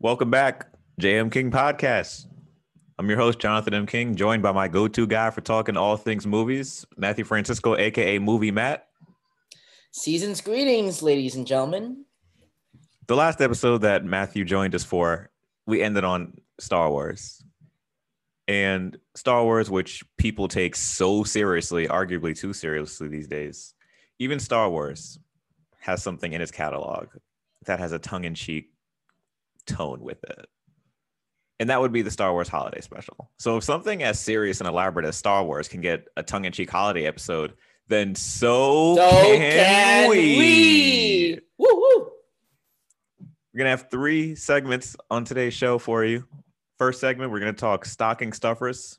Welcome back, JM King Podcast. I'm your host, Jonathan M. King, joined by my go to guy for talking all things movies, Matthew Francisco, aka Movie Matt. Season's greetings, ladies and gentlemen. The last episode that Matthew joined us for, we ended on Star Wars. And Star Wars, which people take so seriously, arguably too seriously these days, even Star Wars has something in its catalog that has a tongue in cheek tone with it. And that would be the Star Wars holiday special. So if something as serious and elaborate as Star Wars can get a tongue in cheek holiday episode, then so, So can, can we. we. Woo woo. We're gonna have three segments on today's show for you. First segment, we're gonna talk stocking stuffers,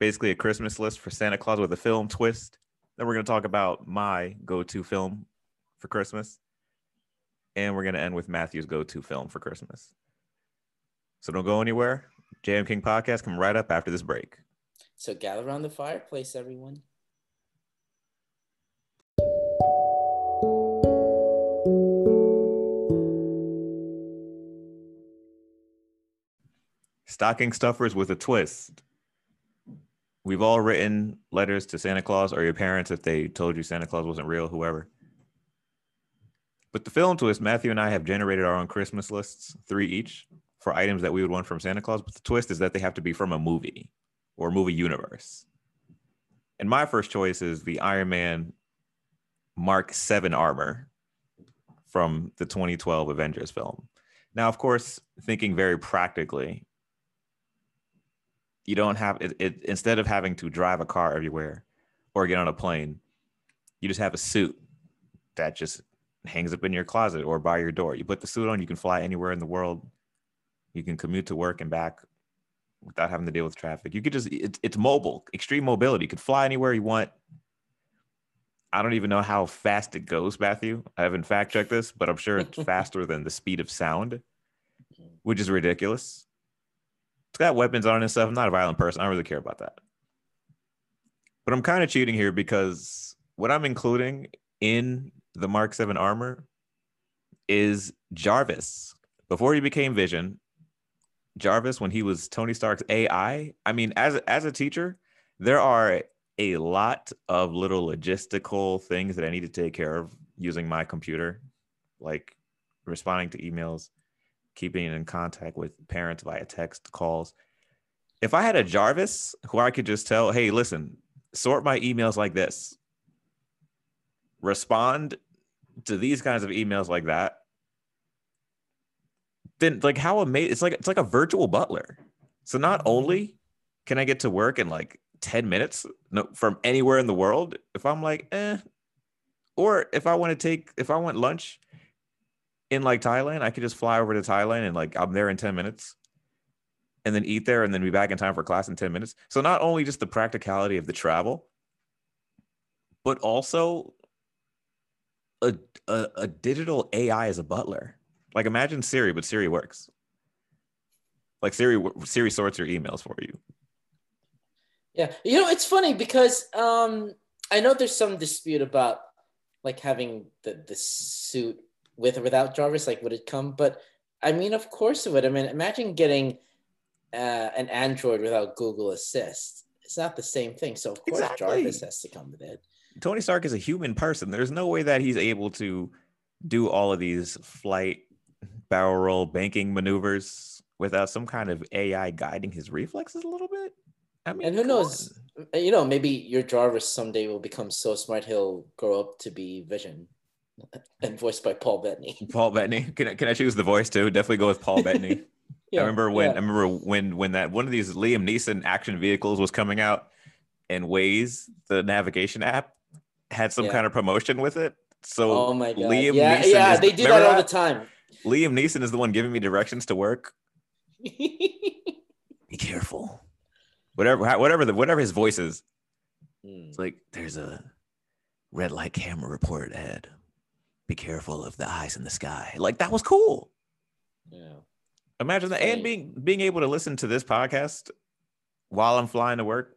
basically a Christmas list for Santa Claus with a film twist. Then we're gonna talk about my go-to film for Christmas, and we're gonna end with Matthew's go-to film for Christmas. So don't go anywhere. JM King Podcast come right up after this break. So gather around the fireplace, everyone. Stocking stuffers with a twist. We've all written letters to Santa Claus or your parents if they told you Santa Claus wasn't real, whoever. But the film twist, Matthew and I have generated our own Christmas lists, three each, for items that we would want from Santa Claus. But the twist is that they have to be from a movie or movie universe. And my first choice is the Iron Man Mark 7 armor from the 2012 Avengers film. Now, of course, thinking very practically, you don't have it, it instead of having to drive a car everywhere or get on a plane, you just have a suit that just hangs up in your closet or by your door. You put the suit on, you can fly anywhere in the world. You can commute to work and back without having to deal with traffic. You could just it's it's mobile, extreme mobility. You could fly anywhere you want. I don't even know how fast it goes, Matthew. I haven't fact checked this, but I'm sure it's faster than the speed of sound, which is ridiculous. It's got weapons on it and stuff. I'm not a violent person. I don't really care about that. But I'm kind of cheating here because what I'm including in the Mark 7 armor is Jarvis. Before he became Vision, Jarvis, when he was Tony Stark's AI, I mean, as, as a teacher, there are a lot of little logistical things that I need to take care of using my computer, like responding to emails, keeping in contact with parents via text calls. If I had a Jarvis who I could just tell, hey, listen, sort my emails like this, respond to these kinds of emails like that, then like how amazing it's like it's like a virtual butler. So not only can I get to work in like 10 minutes no, from anywhere in the world, if I'm like, eh, or if I want to take if I want lunch in like Thailand, I could just fly over to Thailand and like I'm there in 10 minutes and then eat there and then be back in time for class in 10 minutes. So not only just the practicality of the travel, but also a, a, a digital AI as a butler. Like imagine Siri, but Siri works. Like Siri Siri sorts your emails for you. Yeah, you know it's funny because um, I know there's some dispute about like having the the suit with or without Jarvis. Like, would it come? But I mean, of course it would. I mean, imagine getting uh, an Android without Google Assist. It's not the same thing. So of course Exactly. Jarvis has to come with it. Tony Stark is a human person. There's no way that he's able to do all of these flight, barrel roll, banking maneuvers without some kind of AI guiding his reflexes a little bit. I mean, And who knows? on. You know, maybe your Jarvis someday will become so smart he'll grow up to be Vision, and voiced by Paul Bettany. Paul Bettany. Can I, can I choose the voice too? Definitely go with Paul Bettany. I remember when I remember when when that one of these Liam Neeson action vehicles was coming out, and Waze, the navigation app, had some Yeah. kind of promotion with it. So Oh my god! Liam yeah, Neeson yeah, is- they do that all the time. Liam Neeson is the one giving me directions to work. Be careful. Whatever, whatever the whatever his voice is. Hmm. It's like there's a red light camera report ahead. Be careful of the eyes in the sky. Like that was cool. yeah. Imagine that, and being being able to listen to this podcast while I'm flying to work,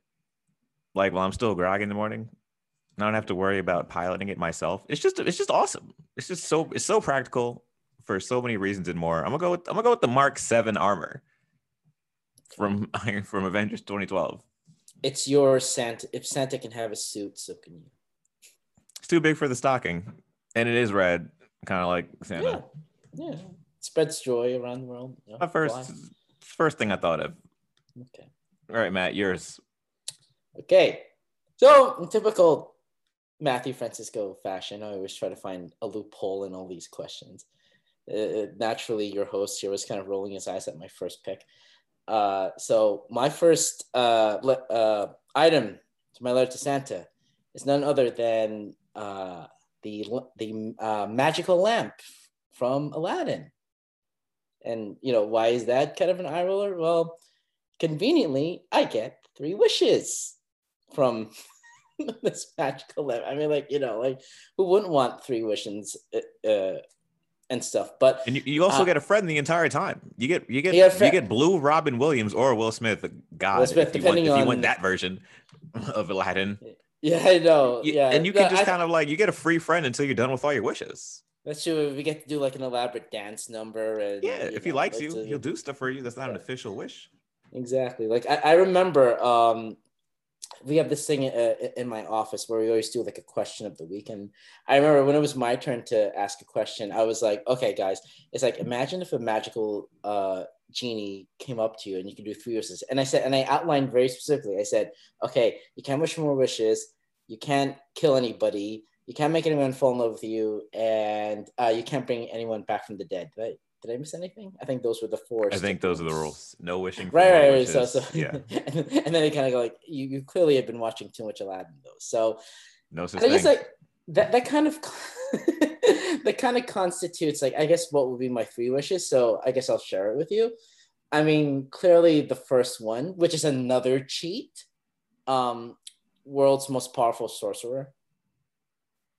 like while I'm still groggy in the morning. I don't have to worry about piloting it myself. It's just it's just awesome. It's just so it's so practical. for so many reasons and more. I'm gonna go with I'm gonna go with the Mark Seven armor from Iron from Avengers 2012. It's your Santa. If Santa can have a suit, so can you. It's too big for the stocking, and it is red, kind of like Santa. Yeah. yeah, spreads joy around the world. You know, My first first thing I thought of. Okay. All right, Matt, yours. Okay. So, in typical Matthew Francisco fashion, I always try to find a loophole in all these questions. Uh, naturally, your host here was kind of rolling his eyes at my first pick. Uh, so, my first uh, le- uh, item to my letter to Santa is none other than uh, the the uh, magical lamp from Aladdin. And you know why is that kind of an eye roller? Well, conveniently, I get three wishes from this magical. I mean, like you know, like who wouldn't want three wishes uh, uh, and stuff? But And you, you also Uh, get a friend the entire time. You get you get You you, get a fri- get blue Robin Williams or Will Smith. God, Will Smith, if, you want, if you want that version of Aladdin. yeah, I know. Yeah, and you can No, just I- kind of like you get a free friend until you're done with all your wishes. That's true. We get to do like an elaborate dance number, and Yeah, if he likes you, a- he'll do stuff for you. That's not an official wish. Exactly. Like I, I remember um we have this thing uh, in my office where we always do like a question of the week and I remember when it was my turn to ask a question I was like okay guys it's like imagine if a magical uh genie came up to you and you could do three wishes and I said and I outlined very specifically I said okay you can't wish for more wishes you can't kill anybody you can't make anyone fall in love with you and uh, you can't bring anyone back from the dead right did I miss anything I think those were the four I think those are the rules. No wishing. For Right, right, right. So, so yeah, and, and then they kind of go like, you, you clearly have been watching too much Aladdin, though. So no such I guess like that, that kind of, that kind of constitutes like, I guess what would be my three wishes. So I guess I'll share it with you. I mean, clearly the first one, which is another cheat, um, world's most powerful sorcerer.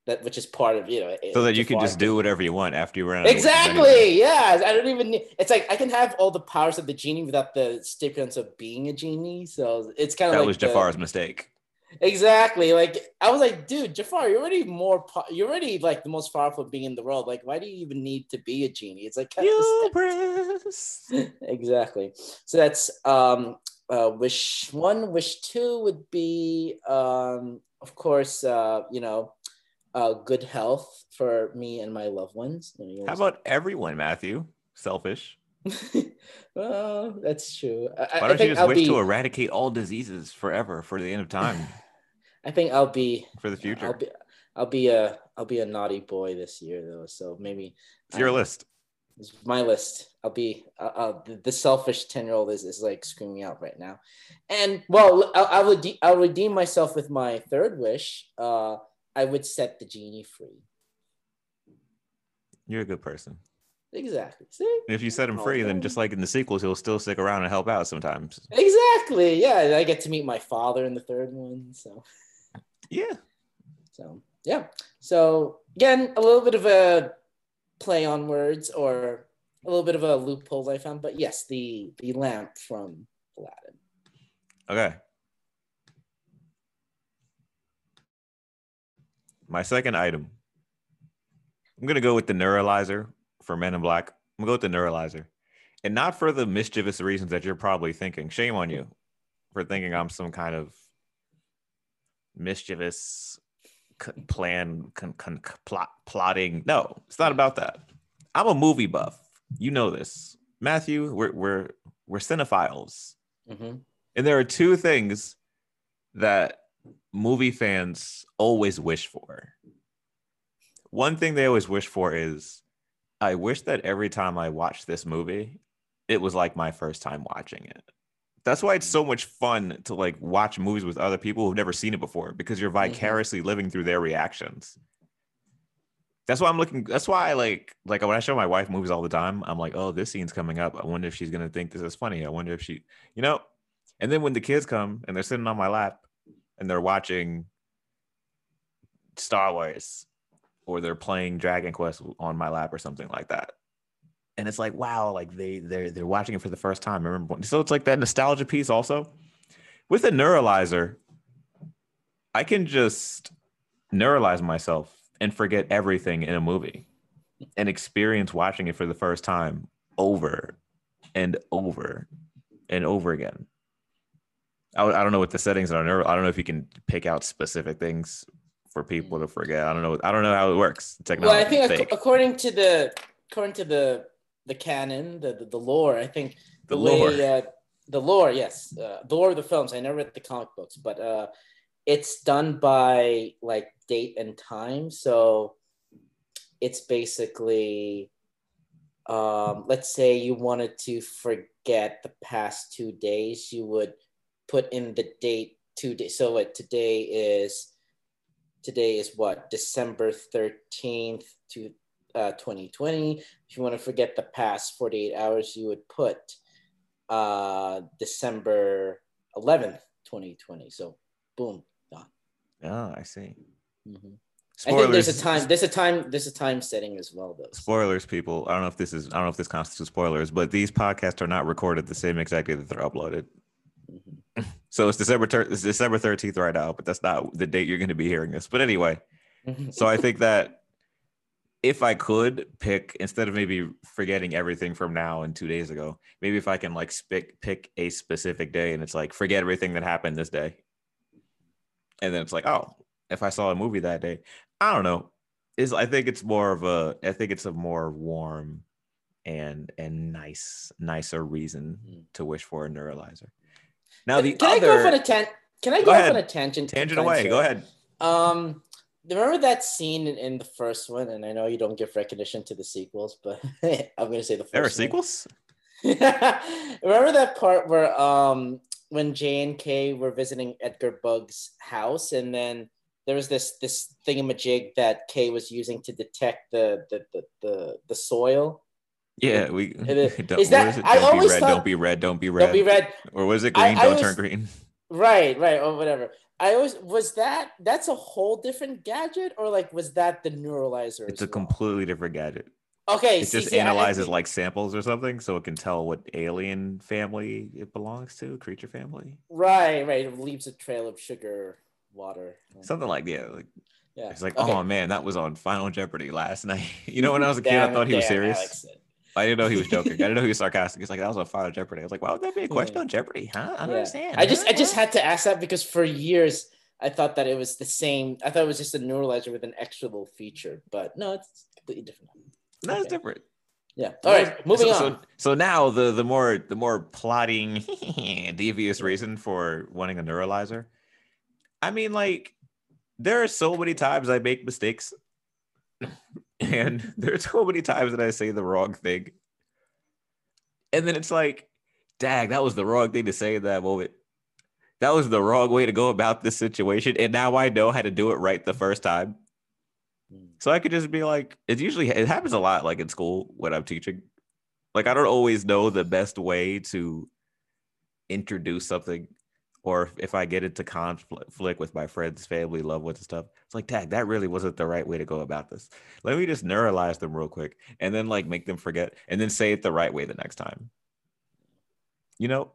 That which is part of you know, so that you can just do whatever you want after you run. out of. Exactly. Yeah. I don't even need. It's like I can have all the powers of the genie without the stipulants of being a genie. So it's kind of That like was the- Jafar's mistake. Exactly. Like I was like, dude, Jafar, you're already more. You're already like the most powerful being in the world. Like, why do you even need to be a genie? It's like the exactly. So that's um uh wish one. Wish two would be um of course uh you know uh good health for me and my loved ones. How about everyone, Matthew? Selfish. well, that's true. I, Why don't think you just I'll wish be, to eradicate all diseases forever for the end of time, I think I'll be for the future? I'll be I'll be a I'll be a naughty boy this year though. So maybe it's your um, list. It's my list. I'll be uh, uh, the, the selfish ten year old is, is like screaming out right now, and well, I, I would de- I'll redeem myself with my third wish. Uh, I would set the genie free. You're a good person. Exactly. See. If you set him free, then just like in the sequels, he'll still stick around and help out sometimes. Exactly. Yeah, I get to meet my father in the third one. So. Yeah. So yeah. So again, a little bit of a play on words or a little bit of a loophole I found, but yes, the the lamp from Aladdin. Okay. My second item. I'm gonna go with the neuralizer for Men in Black. I'm gonna go with the neuralizer, and not for the mischievous reasons that you're probably thinking. Shame on you for thinking I'm some kind of mischievous plan, con, con, plot, plotting. No, it's not about that. I'm a movie buff. You know this, Matthew. We're we're we're cinephiles. Mhm. And there are two things that movie fans always wish for. One thing they always wish for is I wish that every time I watch this movie, it was like my first time watching it. That's why it's so much fun to like watch movies with other people who've never seen it before because you're mm-hmm. vicariously living through their reactions. That's why I'm looking. That's why I like like when I show my wife movies all the time. I'm like, oh, this scene's coming up. I wonder if she's gonna think this is funny. I wonder if she, you know. And then when the kids come and they're sitting on my lap and they're watching Star Wars or they're playing Dragon Quest on my lap or something like that. And it's like, wow, like they they're they're watching it for the first time. I remember so it's like that nostalgia piece also. With a neuralizer, I can just neuralize myself and forget everything in a movie. and experience watching it for the first time over and over and over again. I, I don't know what the settings are. I don't know if you can pick out specific things for people to forget. I don't know. I don't know how it works. Technology. Well, I think ac- according to the according to the the canon, the the, the lore, I think the, the lore. Way, uh, the lore, yes, uh, the lore of the films. I never read the comic books, but uh, it's done by like date and time. So it's basically, um, let's say you wanted to forget the past two days, you would put in the date today. So what today is today is what December 13th to uh, 2020. If you want to forget the past 48 hours, you would put uh, December 11th, 2020. So boom, done. Oh, I see. Mm-hmm. I think there's a time. There's a time. There's a time setting as well, though. Spoilers, people. I don't know if this is. I don't know if this constitutes spoilers, but these podcasts are not recorded the same exactly that they're uploaded. Mm-hmm. So it's December. Ter- it's December thirteenth right now, but that's not the date you're going to be hearing this. But anyway, so I think that if I could pick instead of maybe forgetting everything from now and two days ago, maybe if I can like pick pick a specific day and it's like forget everything that happened this day, and then it's like oh, if I saw a movie that day, I don't know. Is I think it's more of a I think it's a more warm and and nice nicer reason mm. to wish for a neuralizer. Now the can other, I go on a tan- Can I go, go off on a tangent? Tangent away. Go ahead. Um, remember that scene in, in, the first one, and I know you don't give recognition to the sequels, but I'm gonna say the first. There are sequels. remember that part where um when J and K were visiting Edgar Bug's house, and then there was this this thingamajig that K was using to detect the the the the, the soil. Yeah, we is that is I don't always be red, thought, don't be red, don't be red, don't be red, or was it green? I, don't I turn green. Right, right, or whatever. I always was that that's a whole different gadget, or like was that the neuralizer? It's a well? completely different gadget. Okay, it see, just see, analyzes like samples or something, so it can tell what alien family it belongs to, creature family. Right, right. It leaves a trail of sugar, water, something like yeah, like yeah. It's like, okay. oh man, that was on Final Jeopardy last night. you know, when I was a kid, damn, I thought he was serious. I didn't know he was joking. I didn't know he was sarcastic. He's like, that was on Final Jeopardy. I was like, why would that be a question yeah. on Jeopardy? Huh? I don't yeah. understand. I just, I just had to ask that because for years I thought that it was the same. I thought it was just a neuralizer with an extra little feature, but no, it's completely different. No, okay. it's different. Yeah. All right. Moving so, on. So, so now the the more the more plotting devious reason for wanting a neuralizer. I mean, like, there are so many times I make mistakes and there's so many times that I say the wrong thing. And then it's like, dag, that was the wrong thing to say in that moment. That was the wrong way to go about this situation. And now I know how to do it right the first time. So I could just be like, it's usually it happens a lot like in school when I'm teaching. Like I don't always know the best way to introduce something or if I get into conflict with my friends, family, loved ones, and stuff, it's like, tag, that really wasn't the right way to go about this. Let me just neuralize them real quick and then like make them forget and then say it the right way the next time. You know,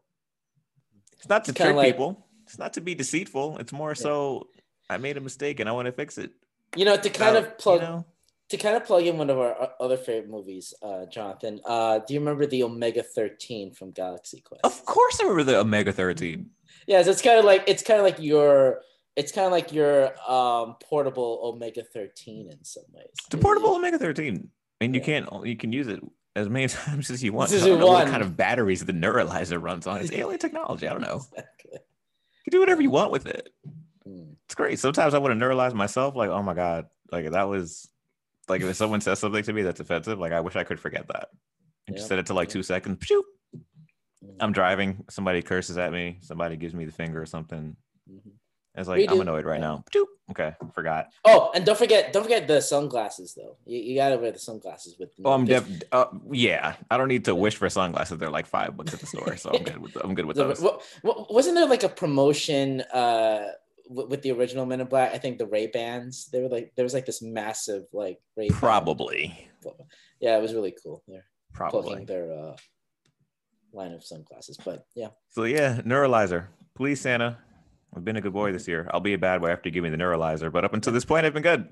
it's not to it's trick like, people, it's not to be deceitful. It's more yeah. so I made a mistake and I want to fix it. You know, to kind of plug. You know, to kind of plug in one of our uh, other favorite movies, uh, Jonathan, uh, do you remember the Omega 13 from Galaxy Quest? Of course I remember the Omega 13 yeah, so it's kind of like it's kind of like your it's kind of like your um, portable Omega 13 in some ways. It's a portable Omega 13. and you yeah. can't you can use it as many times as you want. I know what kind of batteries the neuralizer runs on. It's alien technology. I don't know. Exactly. You can do whatever you want with it. Mm. It's great. Sometimes I want to neuralize myself. Like, oh my god, like that was like if someone says something to me that's offensive, like I wish I could forget that and yep. just set it to like two seconds. Shoot. I'm driving, somebody curses at me, somebody gives me the finger or something. Mm-hmm. It's like I'm annoyed right now. Okay, forgot. Oh, and don't forget, don't forget the sunglasses though. You, you gotta wear the sunglasses with. Oh, I'm def. Uh, yeah, I don't need to wish for sunglasses. They're like five bucks at the store, so I'm good with. I'm good with those. Wasn't there like a promotion uh, with the original Men in Black? I think the Ray Bans. They were like there was like this massive like Ray. Probably. Yeah, it was really cool. They're probably their uh, line of sunglasses. But yeah. So yeah, neuralizer. Please, Santa. I've been a good boy this year. I'll be a bad boy after you give me the neuralizer, but up until this point, I've been good.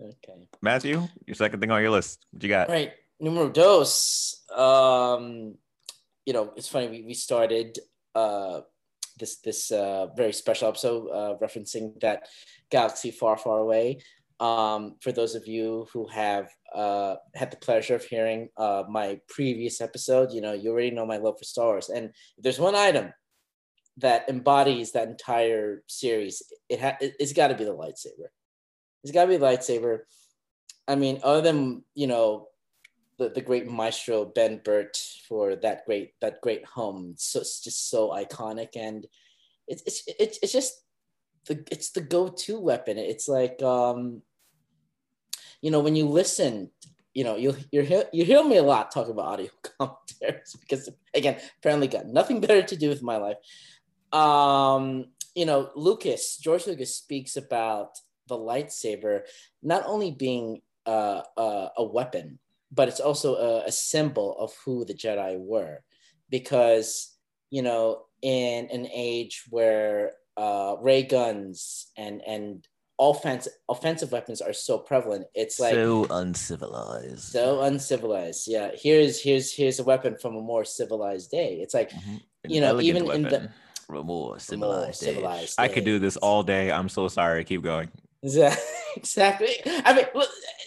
Okay. Matthew, your second thing on your list. What you got? All right. Numero dos. Um, you know, it's funny. We, we started uh, this this uh, very special episode uh, referencing that galaxy far, far away. Um, for those of you who have uh, had the pleasure of hearing uh, my previous episode, you know, you already know my love for Star Wars. And there's one item that embodies that entire series, it ha- it's got to be the lightsaber. It's got to be the lightsaber. I mean, other than you know, the, the great maestro Ben Burtt for that great that great hum. So it's just so iconic, and it's it's it's, it's just the it's the go-to weapon. It's like um, you know, when you listen, you know, you you hear you hear me a lot talk about audio commentaries because again, apparently got nothing better to do with my life. Um, you know, Lucas, George Lucas speaks about the lightsaber not only being uh, uh, a weapon, but it's also a, a symbol of who the Jedi were, because you know, in an age where uh, ray guns and and offensive offensive weapons are so prevalent. It's like so uncivilized. So uncivilized. Yeah. Here's here's here's a weapon from a more civilized day. It's like mm-hmm. you know even in the more civilized, more civilized I could do this all day. I'm so sorry. Keep going. exactly. I mean,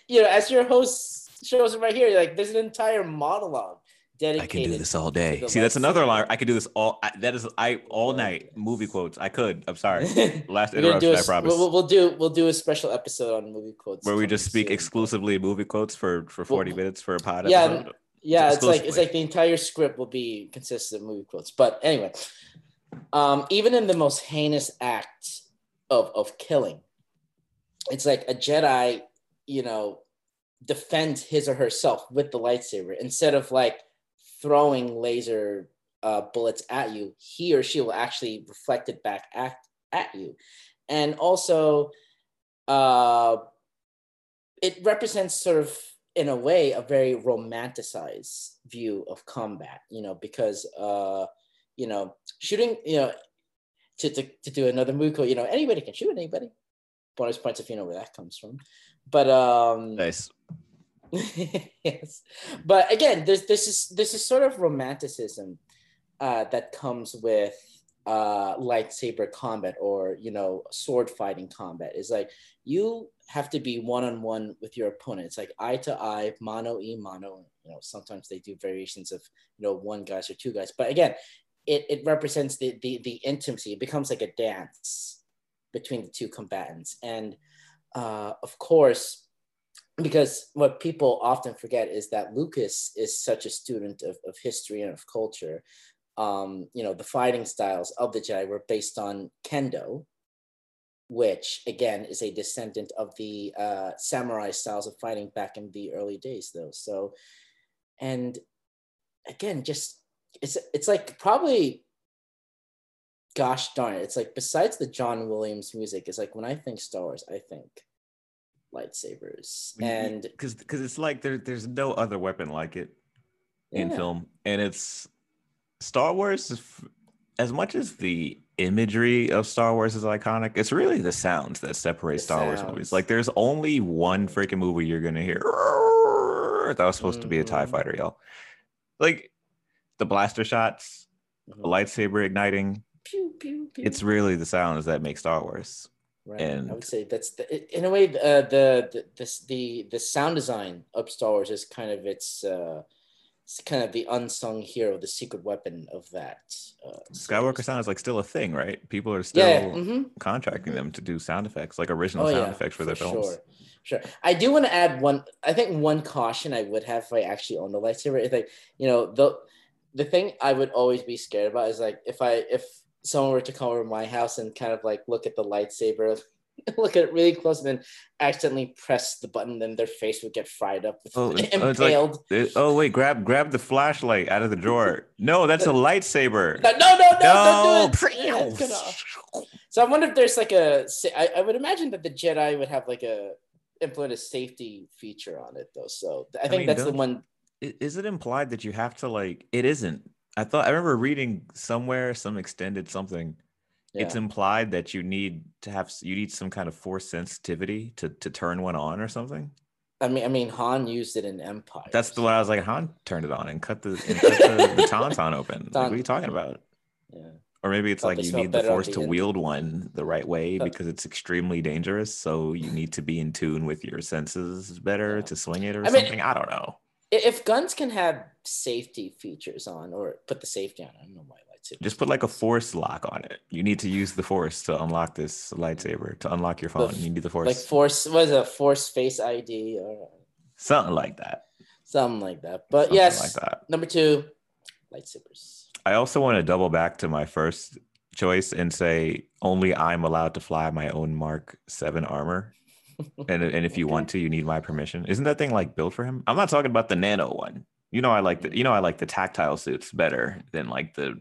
you know, as your host shows right here, like there's an entire monologue. I can do this all day. See, that's another line. I could do this all. I, that is I all night movie quotes. I could. I'm sorry. Last interruption. A, I promise. We'll, we'll, do we'll do a special episode on movie quotes where we just speak soon. exclusively movie quotes for for 40 well, minutes for a pod. Yeah, episode. yeah. It's like it's like the entire script will be consistent of movie quotes. But anyway, um, even in the most heinous act of of killing, it's like a Jedi, you know, defends his or herself with the lightsaber instead of like throwing laser uh, bullets at you, he or she will actually reflect it back at, at you. And also, uh, it represents sort of, in a way, a very romanticized view of combat, you know, because, uh, you know, shooting, you know, to, to, to do another Muko, you know, anybody can shoot anybody. Bonus points if you know where that comes from. But um nice. yes, but again, there's this is this is sort of romanticism uh, that comes with uh, lightsaber combat or you know sword fighting combat. Is like you have to be one on one with your opponent. It's like eye to eye, mano e mano. You know, sometimes they do variations of you know one guys or two guys, but again, it it represents the the the intimacy. It becomes like a dance between the two combatants, and uh, of course because what people often forget is that Lucas is such a student of, of history and of culture. Um, you know, the fighting styles of the Jedi were based on kendo, which again is a descendant of the uh, samurai styles of fighting back in the early days, though. So, and again, just it's it's like probably, gosh darn it, it's like besides the John Williams music, it's like when I think Star Wars, I think lightsabers and because because it's like there, there's no other weapon like it in yeah. film and it's star wars as much as the imagery of star wars is iconic it's really the sounds that separate the star sounds. wars movies like there's only one freaking movie you're gonna hear that was supposed mm-hmm. to be a tie mm-hmm. fighter y'all like the blaster shots mm-hmm. the lightsaber igniting pew, pew, pew. it's really the sounds that make star wars Right. And I would say that's the, in a way uh, the the this, the the sound design of Star Wars is kind of its uh, it's kind of the unsung hero, the secret weapon of that. Uh, Skywalker sound is like still a thing, right? People are still yeah, mm-hmm. contracting them to do sound effects, like original oh, sound yeah, effects for, for their films. Sure. Sure. I do want to add one. I think one caution I would have if I actually owned a lightsaber is like, you know, the the thing I would always be scared about is like if I if someone were to come over my house and kind of like look at the lightsaber, look at it really close, and then accidentally press the button, then their face would get fried up, oh, oh impaled. Oh, like, oh wait, grab grab the flashlight out of the drawer. No, that's a lightsaber. No, no, no, no, don't do it. so I wonder if there's like a. I, I would imagine that the Jedi would have like a implement a safety feature on it though. So I think I mean, that's the one. Is it implied that you have to like? It isn't I thought I remember reading somewhere some extended something. it's implied that you need to have you need some kind of force sensitivity to to turn one on or something. I mean, I mean, Han used it in Empire. That's the one I was like, Han turned it on and cut the, and cut the, the tauntaun open. Like, what are you talking about? Yeah. Or maybe it's like you need the force the to end. wield one the right way But- because it's extremely dangerous. So you need to be in tune with your senses better Yeah. to swing it or I mean- something. I don't know. If guns can have safety features on, or put the safety on, I don't know why lightsabers. Just put like a force lock on it. You need to use the force to unlock this lightsaber. To unlock your phone, f- you need the force. like force was a force face ID or something like that. something like that. But Something yes, like that. number two, lightsabers. I also want to double back to my first choice and say only I'm allowed to fly my own Mark 7 armor. And, and if you want to, you need my permission. Isn't that thing like built for him? I'm not talking about the nano one. You know, I like the you know I like the tactile suits better than like the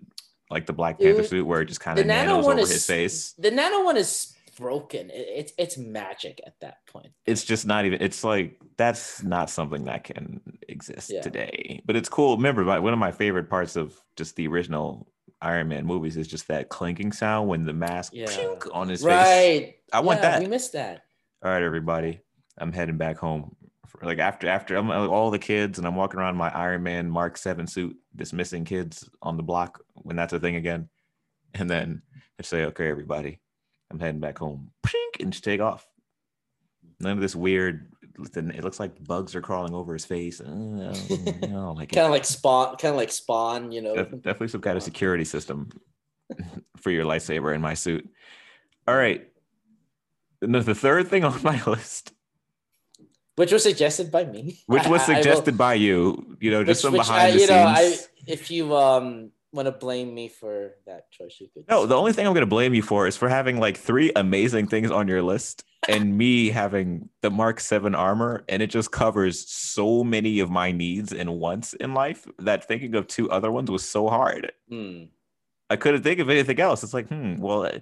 like the Black Panther Dude, suit where it just kind of nano nanos one over is his face. The nano one is broken. It, it's it's magic at that point. It's just not even. It's like that's not something that can exist Yeah. today. But it's cool. Remember, my, one of my favorite parts of just the original Iron Man movies is just that clinking sound when the mask Yeah. on his face. Right. I want Yeah, that. We missed that. All right everybody i'm heading back home For- like after after I'm uh, all the kids and i'm walking around my iron man mark 7 suit dismissing kids on the block when that's a thing again and then i say okay everybody i'm heading back home and just take off none of this weird it looks like bugs are crawling over his face Uh, I don't like. Kind of like spawn. Kind of like spawn. You know. Definitely some kind of security system for your lightsaber in my suit all right And the third thing on my list which was suggested by me. which was I will- suggested by you. You know, just which- some which behind I- the you know, I, scenes. if you um want to blame me for that choice, you could. no, the only thing I'm going to blame you for is for having like three amazing things on your list, and me having the Mark Seven armor, and it just covers so many of my needs and wants in life that thinking of two other ones was so hard. Hmm. I couldn't think of anything else. It's like, hmm, well, uh,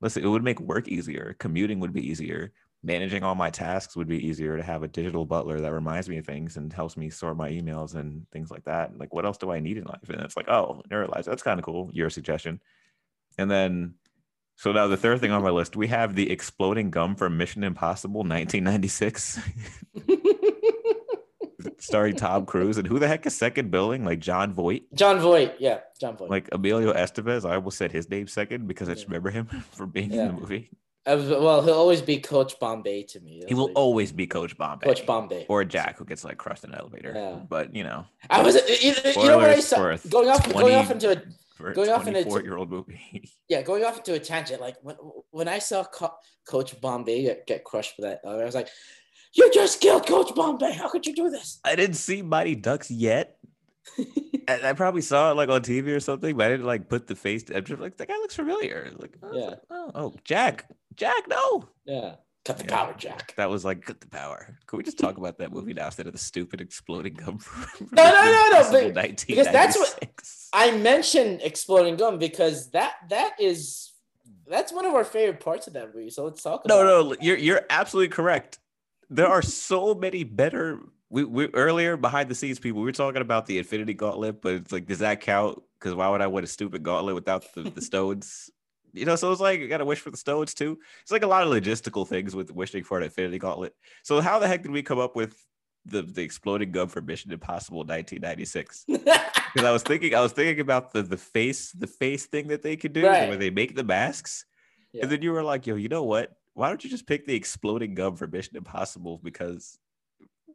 listen, it would make work easier. Commuting would be easier. Managing all my tasks would be easier to have a digital butler that reminds me of things and helps me sort my emails and things like that. Like, what else do I need in life? And it's like, oh, neuralize. That's kind of cool. Your suggestion. And then, so now the third thing on my list, we have the exploding gum from Mission Impossible 1996, starring Tom Cruise. And who the heck is second billing? Like Jon Voight? Jon Voight, yeah, Jon Voight. like Emilio Estevez. I almost said his name second because I just remember him from being in the movie. Was- well, he'll always be Coach Bombay to me. He will Like, always be Coach Bombay. Coach Bombay Or Jack, who gets like crushed in an elevator. Yeah. But you know, I was, you, you know what I saw? Going off, 20 going off into a Going off in a t- 24 year old movie. yeah, going off into a tangent. Like when when I saw Co- Coach Bombay get, get crushed for that, I was like, "You just killed Coach Bombay! How could you do this?" I didn't see Mighty Ducks yet. I, I probably saw it like on TV or something, but I didn't like put the face. I'm just like, that guy looks familiar. Like, oh, Yeah. oh, oh, Jack, Jack, no. yeah, cut the Yeah. power, Jack. That was like, good the power. Can we just talk about that movie now instead of the stupid exploding gum? No, no, no, no, but- because that's what- I mentioned exploding gum because that that is that's one of our favorite parts of that movie. So let's talk. No, no, you're you're absolutely correct. There are so many better. We, we earlier behind the scenes people we were talking about the Infinity Gauntlet, but it's like, does that count? Because why would I want a stupid gauntlet without the, the stones? You know, so it's like you gotta wish for the stones too. It's like a lot of logistical things with wishing for an Infinity Gauntlet. So how the heck did we come up with the the exploding gun for Mission Impossible 1996? Because I was thinking, I was thinking about the the face, the face thing that they could do Right. where they make the masks. Yeah. And then you were like, yo, you know what? Why don't you just pick the exploding gum for Mission Impossible? Because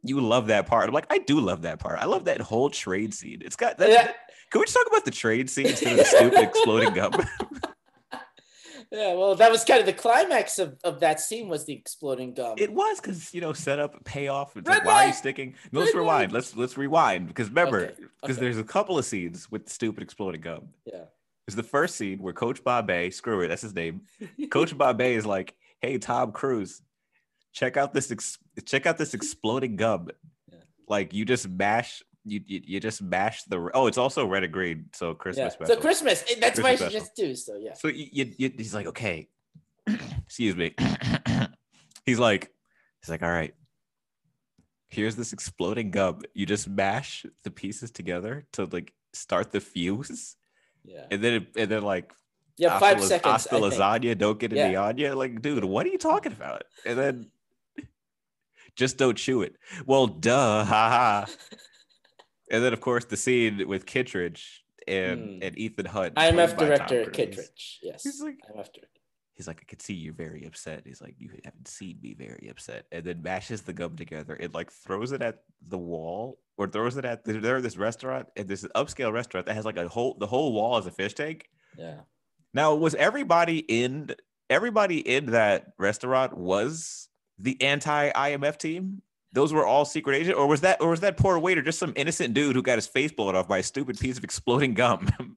you love that part. I'm like, I do love that part. I love that whole trade scene. It's got that. Yeah. Can we just talk about the trade scene instead of the stupid exploding gum? yeah, well, that was kind of the climax of, of that scene was the exploding gum. it was because you know, set up, payoff. It's like, why are you sticking? No, let's rewind. Let's let's rewind because remember, because okay. there's a couple of scenes with the stupid exploding gum. yeah. it's the first scene where Coach Bombay, screw it, that's his name. Coach Bombay is like, "Hey, Tom Cruise, check out this ex- check out this exploding gum. Yeah. Like you just mash you, you you just mash the oh, it's also red and green, so Christmas yeah. special. So Christmas, that's my Christmas special. suggestion too. So yeah. So you, you, you- he's like, okay, excuse me. he's like, he's like, all right. Here's this exploding gum. You just mash the pieces together to like start the fuse, Yeah. and then it, and then like Yeah, five seconds. Hasta lasagna, don't get Yeah. any anya. Like, dude, what are you talking about? And then just don't chew it. Well, duh, haha. and then of course the scene with Kittredge and Hmm. and Ethan Hunt. IMF played by Tom director. Kittredge. Yes. He's like- IMF director. He's like, I could see you're very upset. He's like, you haven't seen me very upset. And then mashes the gum together and like throws it at the wall or throws it at they're this restaurant and this upscale restaurant that has like a whole the whole wall is a fish tank. Yeah. Now, was everybody in everybody in that restaurant was the anti IMF team? Those were all secret agent, or was that or was that poor waiter just some innocent dude who got his face blown off by a stupid piece of exploding gum?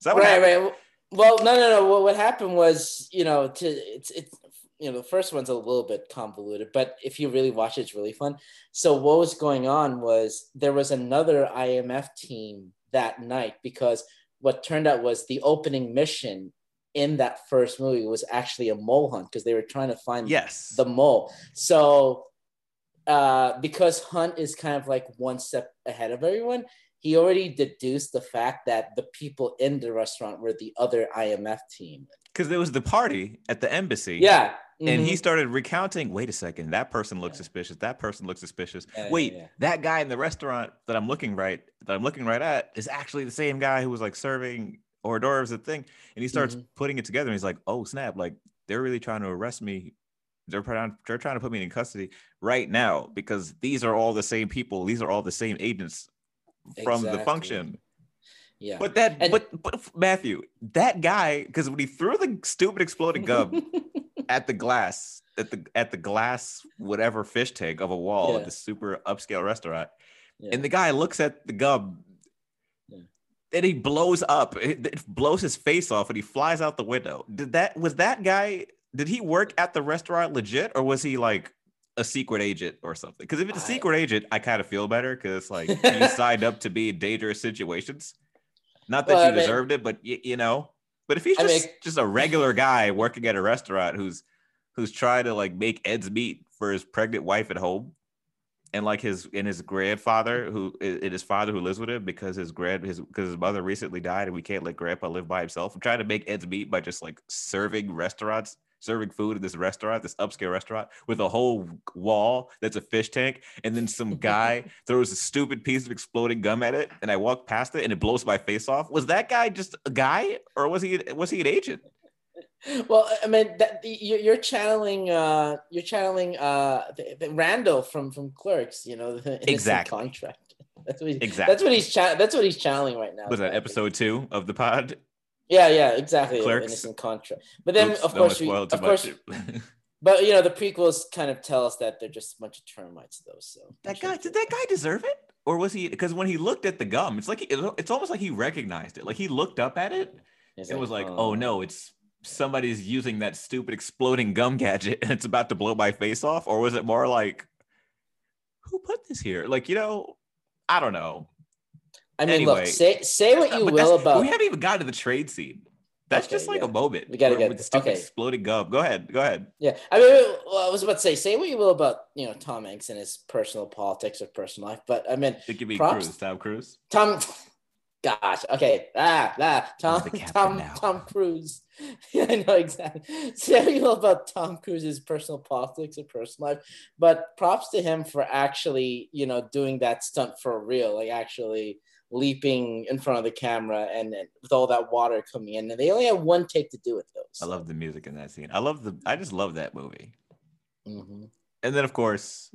Is that what right, happened? right. Well, no, no, no. What, what happened was, you know, to it's it's you know the first one's a little bit convoluted, but if you really watch it, it's really fun. So what was going on was there was another IMF team that night because what turned out was the opening mission in that first movie was actually a mole hunt because they were trying to find Yes. the mole. So uh, because Hunt is kind of like one step ahead of everyone, he already deduced the fact that the people in the restaurant were the other IMF team. Because there was the party at the embassy. Yeah. And he mhm. started recounting, wait a second, that person looks Yeah. suspicious. That person looks suspicious. Yeah, wait, yeah. that guy in the restaurant that I'm looking right, that I'm looking right at is actually the same guy who was like serving hors d'oeuvres at thing. And he starts Mhm. putting it together and he's like, oh snap, like they're really trying to arrest me. They're trying, they're trying to put me in custody right now because these are all the same people. These are all the same agents from the function. Yeah. But that, And- but, but Matthew, that guy, because when he threw the stupid exploding gum at the glass at the at the glass whatever fish tank of a wall Yeah. at this super upscale restaurant Yeah. and the guy looks at the gum Yeah. and he blows up it, it blows his face off and he flies out the window did that was that guy did he work at the restaurant legit or was he like a secret agent or something because if it's a secret agent i kind of feel better because like you signed up to be in dangerous situations not that Well, you I mean- deserved it but y- you know but if he's I just mean- just a regular guy working at a restaurant who's who's trying to like make ends meet for his pregnant wife at home and like his and his grandfather who and his father who lives with him because his grand his because his mother recently died and we can't let grandpa live by himself. I'm trying to make ends meet by just like serving restaurants, serving food in this restaurant, this upscale restaurant with a whole wall that's a fish tank, and then some guy throws a stupid piece of exploding gum at it, and I walk past it and it blows my face off. Was that guy just a guy, or was he was he an agent? well, I mean, that, you're, you're channeling, uh, you're channeling uh, the, the Randall from from Clerks. You know, the Exactly. contract. That's what he, Exactly. That's what he's cha- That's what he's channeling right now. Was that episode two of the pod? Yeah, yeah, exactly. Clerks. Innocent contract. But then, Oops, of course, we, spoil of course, but you know, the prequels kind of tell us that they're just a bunch of termites, though. So That guy did that guy deserve it, or was he? Because when he looked at the gum, it's like he, it's almost like he recognized it. Like he looked up at it He's and was like, oh, "Oh no, it's somebody's using that stupid exploding gum gadget, and it's about to blow my face off." Or was it more like, "Who put this here?" Like you know, I don't know. I mean, anyway. look, say say what you will about. we haven't even gotten to the trade scene. That's Okay, just like yeah. a moment. We gotta get with the this. Okay. exploding gum. Go ahead. Go ahead. Yeah, I mean, well, I was about to say, say what you will about you know Tom Hanks and his personal politics or personal life, but I mean, It could be Props. Cruise. Tom Cruise. Tom. Gosh, okay, ah, ah, Tom, Tom, now. Tom Cruise. Yeah, I know exactly. Say what you will about Tom Cruise's personal politics or personal life, but props to him for actually, you know, doing that stunt for real, like actually leaping in front of the camera and, and with all that water coming in, and they only had one take to do it though. I love the music in that scene. I love the. I just love that movie. hmm And then of course,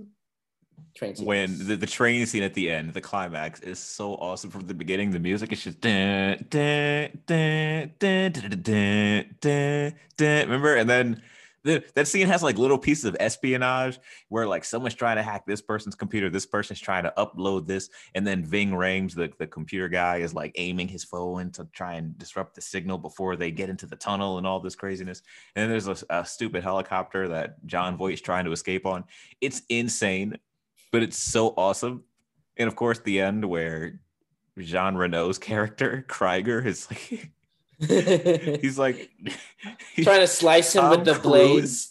Train when the, the train scene at the end, the climax is so awesome from the beginning. The music is just dun, dun, dun, dun, dun, dun, dun, dun, dun. remember, and then the, that scene has like little pieces of espionage where like someone's trying to hack this person's computer, this person's trying to upload this, and then Ving Rhames, the, the computer guy, is like aiming his phone to try and disrupt the signal before they get into the tunnel and all this craziness. And then there's a, a stupid helicopter that Jon Voight's trying to escape on. It's insane but it's so awesome. And of course, the end where Jean Reno's character Krieger is like, he's like, trying to slice him with the Cruise.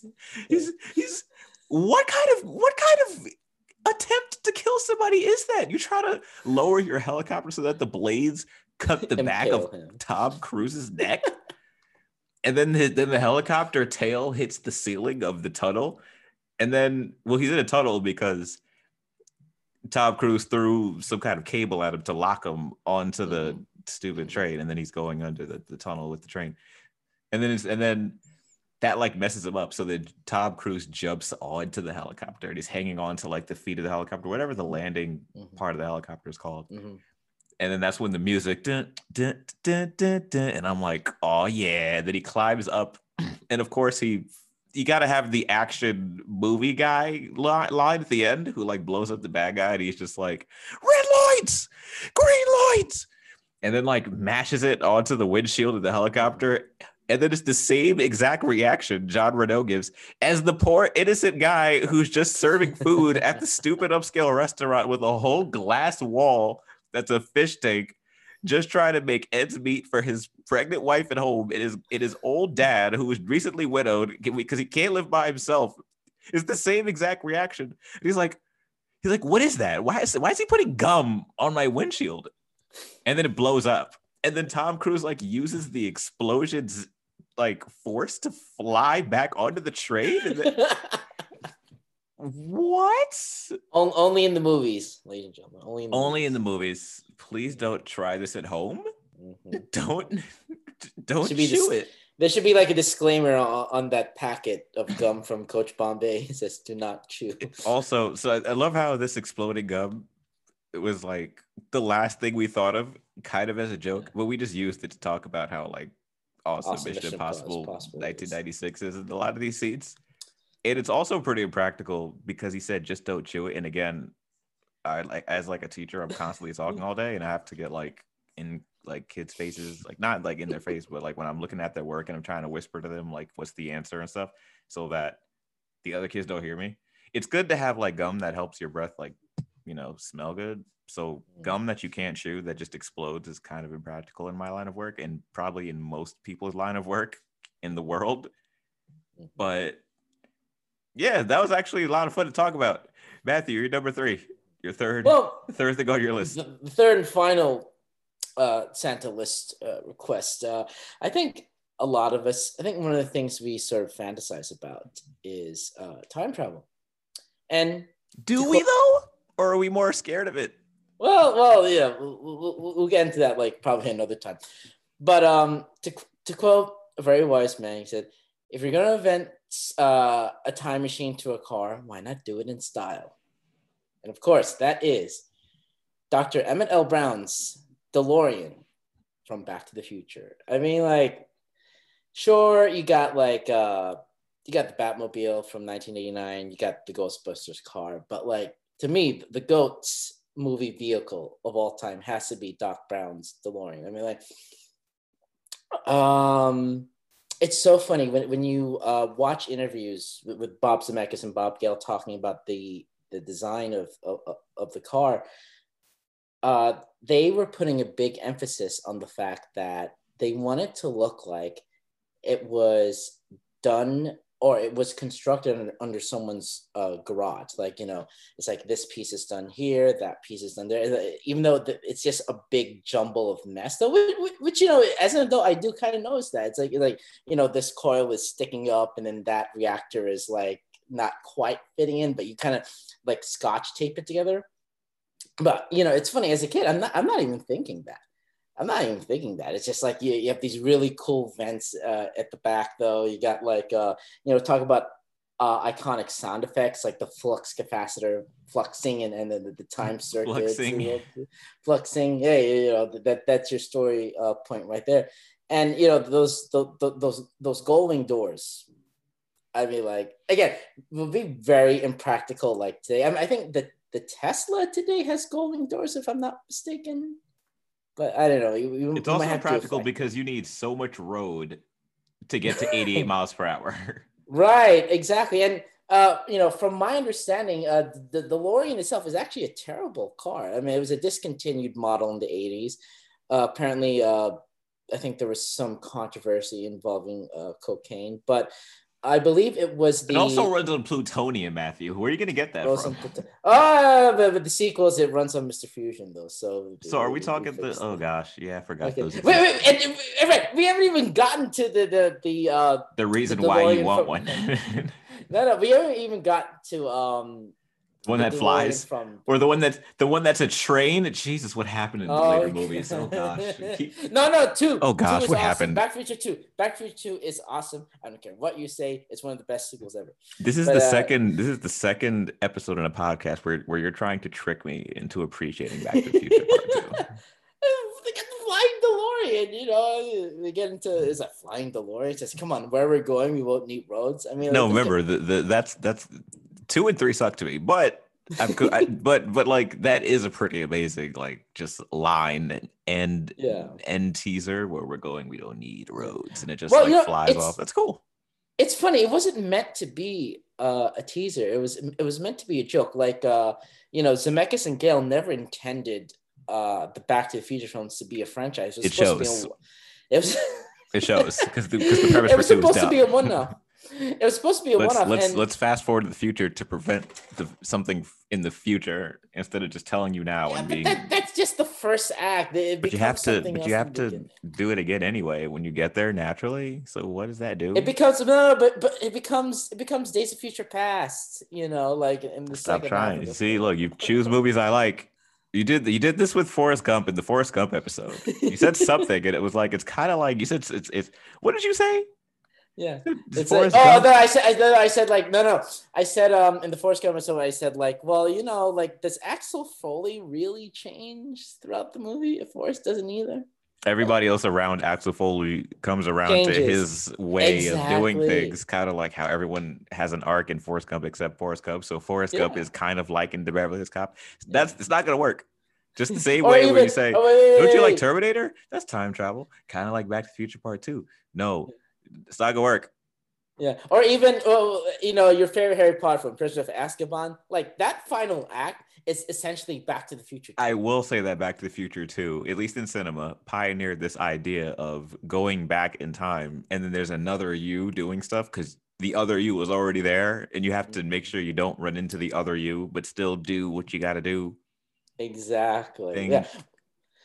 blades. He's he's what kind of what kind of attempt to kill somebody is that? You try to lower your helicopter so that the blades cut the back of him. Tom Cruise's neck. and then his, then the helicopter tail hits the ceiling of the tunnel, and then well, he's in a tunnel because Tom Cruise threw some kind of cable at him to lock him onto the Mhm. Stupid train, and then he's going under the, the tunnel with the train, and then it's, and then that like messes him up. So then Tom Cruise jumps onto the helicopter and he's hanging on to like the feet of the helicopter, whatever the landing Mhm. part of the helicopter is called. Mhm. And then that's when the music, dun, dun, dun, dun, dun, and I'm like, oh yeah. Then he climbs up, and of course he, you got to have the action movie guy li- line at the end who like blows up the bad guy, and he's just like, red lights, green lights, and then like mashes it onto the windshield of the helicopter. And then it's the same exact reaction Jean Reno gives as the poor innocent guy who's just serving food at the stupid upscale restaurant with a whole glass wall that's a fish tank, just trying to make ends meet for his pregnant wife at home and his, and his old dad who was recently widowed because he can't live by himself. It's the same exact reaction. And he's like, he's like, what is that? Why is why is he putting gum on my windshield? And then it blows up. And then Tom Cruise like uses the explosions like force to fly back onto the train. Then, what? On- only in the movies, ladies and gentlemen. Only in the Only in the movies. Please don't try this at home. Mhm. Don't don't Should chew this- it. There should be like a disclaimer on, on that packet of gum from Coach Bombay. It says, "Do not chew." Also, so I, I love how this exploding gum. It was like the last thing we thought of, kind of as a joke, but we just used it to talk about how like awesome, Awesome Mission, Impossible, Impossible 1996 is in a lot of these scenes. And it's also pretty impractical because he said just don't chew it. And again, I like as like a teacher, I'm constantly talking all day, and I have to get like in like kids' faces, like not like in their face, but like when I'm looking at their work and I'm trying to whisper to them like what's the answer and stuff, so that the other kids don't hear me. It's good to have like gum that helps your breath like you know smell good. So Mm. gum that you can't chew that just explodes is kind of impractical in my line of work and probably in most people's line of work in the world. Mhm. But yeah, that was actually a lot of fun to talk about. Matthew, you're number three. Your third Well, third thing on your list. the, the third and final uh, Santa list uh, request. Uh, I think a lot of us. I think one of the things we sort of fantasize about is uh, time travel, and Do we though? Or are we more scared of it? Well, well, yeah, we'll, we'll, we'll get into that like probably another time. But um, to to quote a very wise man, he said, "If you're gonna invent uh, a time machine to a car, why not do it in style?" And of course, that is Dr. Emmett L. Brown's DeLorean from Back to the Future. I mean, like, sure, you got like uh, you got the Batmobile from 1989, you got the Ghostbusters car, but like to me, the goats movie vehicle of all time has to be Doc Brown's DeLorean. I mean, like, um, it's so funny when, when you uh, watch interviews with, with Bob Zemeckis and Bob Gale talking about the the design of of, of the car. Uh, they were putting a big emphasis on the fact that they wanted to look like it was done or it was constructed under, someone's uh, garage. Like, you know, it's like this piece is done here, that piece is done there. Even though the, it's just a big jumble of mess, though, which, which, which, you know, as an adult, I do kind of notice that. It's like, like, you know, this coil is sticking up and then that reactor is like not quite fitting in, but you kind of like scotch tape it together. But, you know, it's funny as a kid, I'm not, I'm not even thinking that. I'm not even thinking that. It's just like you, you have these really cool vents uh, at the back, though. You got like, uh, you know, talk about uh, iconic sound effects like the flux capacitor fluxing and, and then the, the time circuit. Fluxing. Fluxing. Yeah, you know, that, that's your story uh, point right there. And, you know, those, the, the, those, those gullwing doors. I mean, like, again, would be very impractical like today. I, mean, I think that the Tesla today has gullwing doors, if I'm not mistaken but I don't know. You, you, It's also might have to practical because you need so much road to get to 88 miles per hour. right, exactly. And uh, you know, from my understanding, uh, the the DeLorean itself is actually a terrible car. I mean, it was a discontinued model in the '80s. Uh, apparently, uh, I think there was some controversy involving uh, cocaine, but I believe it was the. It also runs on plutonium, Matthew. Where are you gonna get that from? Ah, but, but the sequels it runs on Mr. Fusion though. So So are we we talking the? Oh gosh, yeah, I forgot Okay. those. Wait, wait, and, and- and wait, we haven't even gotten to the the the uh The reason the why you want from- one, no no we haven't even got to um one the that flies, from or the one that's the one that's a train. Jesus, what happened in the Oh, later movies? Oh gosh. Keep- no, no, two. Oh, Two gosh, is what awesome. happened? Back to Future Two. Back to Future Two is awesome. I don't care what you say. It's one of the best sequels ever. This is But, the uh, second. This is the second episode in a podcast where where you're trying to trick me into appreciating Back to the Future Part Two. they the flying DeLorean. You know, we get into is that flying DeLorean? Says, "Come on, where we're going, we won't need roads." I mean, No, like, remember the, the that's that's two and three suck to me, but I'm co- I, but but like that is a pretty amazing like just line and and Yeah. end teaser where we're going. We don't need roads, and it just Well, like you know, flies off. That's cool. it's funny it wasn't meant to be uh, a teaser it was it was meant to be a joke like uh you know zemeckis and gale never intended uh the back to the future films to be a franchise It supposed to shows. be a, it was It shows because the, the premise it was supposed to be a one now it was supposed to be a let's one-off let's and let's fast forward to the future to prevent the something in the future instead of just telling you now yeah, and being. that, that's just the first act It but you have to but you have to do it again anyway when you get there naturally. So what does that do? it becomes no but but it becomes it becomes days of future past you know like in the Stop second half of trying. See, look, you choose movies I like. You did you did this with Forrest Gump in the Forrest Gump episode. You said something, and it was like it's kind of like you said it's, it's it's what did you say? Yeah It's It's like, oh Gump? no, I said I, no, I said like no no I said um in the Forrest Gump episode I said like well you know like does Axel Foley really change throughout the movie if Forrest doesn't either Everybody else around Axel Foley comes around to his way of doing things, kind of like how everyone has an arc in Forrest Gump except Forrest Gump. So Forrest Gump is kind of like in the Beverly Hills Cop. That's it's not gonna work. Just the same Or way when you say, oh, wait, wait, Don't you like. Terminator? That's time travel. Kind of like Back to the Future Part Two. No, it's not gonna work. yeah. Or even well you know your favorite Harry Potter from Prisoner of Azkaban like that final act is essentially Back to the Future. I will say that Back to the Future too, at least in cinema, pioneered this idea of going back in time, and then there's another you doing stuff because the other you was already there, and you have to mm-hmm. make sure you don't run into the other you, but still do what you got to do. exactly. Yeah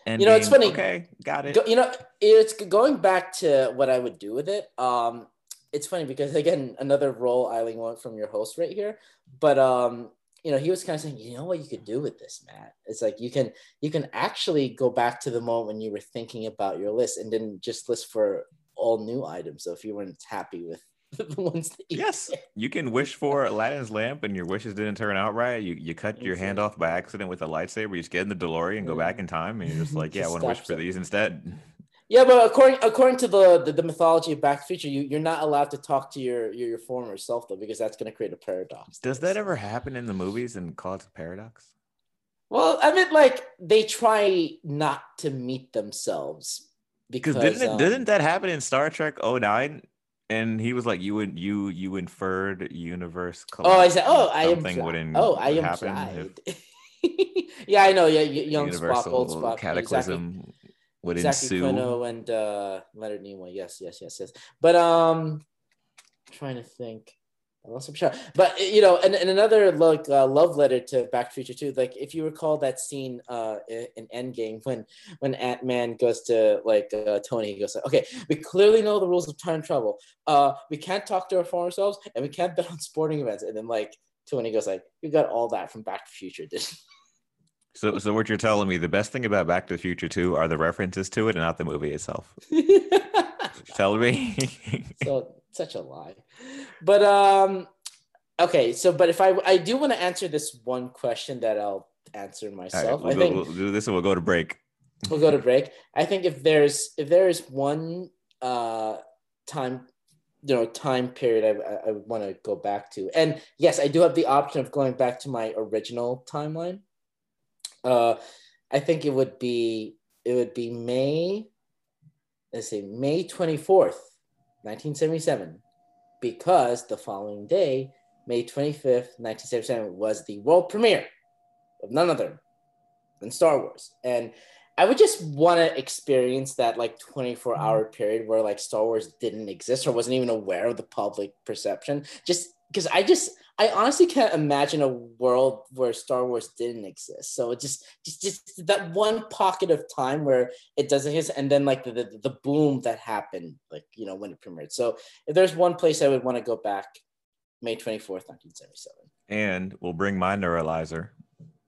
And You know, it's funny. Okay, got it. Go, you know, it's going back to what I would do with it. Um, it's funny because again, another role Eileen want from your host right here. But um, you know, he was kind of saying, you know what you could do with this, Matt? It's like you can you can actually go back to the moment when you were thinking about your list and then just list for all new items. So if you weren't happy with the ones that you Yes, you can wish for Aladdin's lamp, and your wishes didn't turn out right. You you cut your hand off by accident with a lightsaber. You just get in the DeLorean, and go back in time, and you're just like, yeah, I want to wish for these instead. Yeah, but according according to the, the the mythology of Back to Future, you you're not allowed to talk to your your, your former self though because that's going to create a paradox. Does that ever happen in the movies and call it a paradox? Well, I mean, like they try not to meet themselves because Because didn't um, didn't that happen in Star Trek 09? And he was like, "You and you you inferred universe." Oh, I said, oh, I am. something Pride. wouldn't Oh, I would am if yeah, I know. Yeah, young Spock, old Spock, cataclysm would exactly. ensue. Exactly. Quinto and uh, Leonard Nimoy. Yes, yes, yes, yes. But um, trying to think. I lost some shot. But you know, and, and another look uh, love letter to Back to the Future too. Like if you recall that scene uh in Endgame when when Ant Man goes to like uh, Tony, he goes okay, we clearly know the rules of time travel. Uh, we can't talk to our former selves, and we can't bet on sporting events. And then like Tony goes like, you got all that from Back to the Future. didn't So, so what you're telling me, the best thing about Back to the Future 2 are the references to it and not the movie itself. Tell me. so such a lie. But um okay so but if i i do want to answer this one question that i'll answer All right, myself we'll, i go- think we'll do this and we'll go to break. we'll go to break. I think if there's if there is one uh time you know time period i i, I want to go back to and yes i do have the option of going back to my original timeline. Uh i think it would be it would be may let's say may 24th 1977 because the following day may 25th 1977 was the world premiere of none other than star wars and I would just want to experience that like 24 mm-hmm. hour period where like Star Wars didn't exist or wasn't even aware of the public perception. Just because I just I honestly can't imagine a world where Star Wars didn't exist. So it just just just that one pocket of time where it doesn't exist, and then like the, the the boom that happened, like you know when it premiered. So if there's one place I would want to go back, May 24th, 1977. And we'll bring my neuralizer,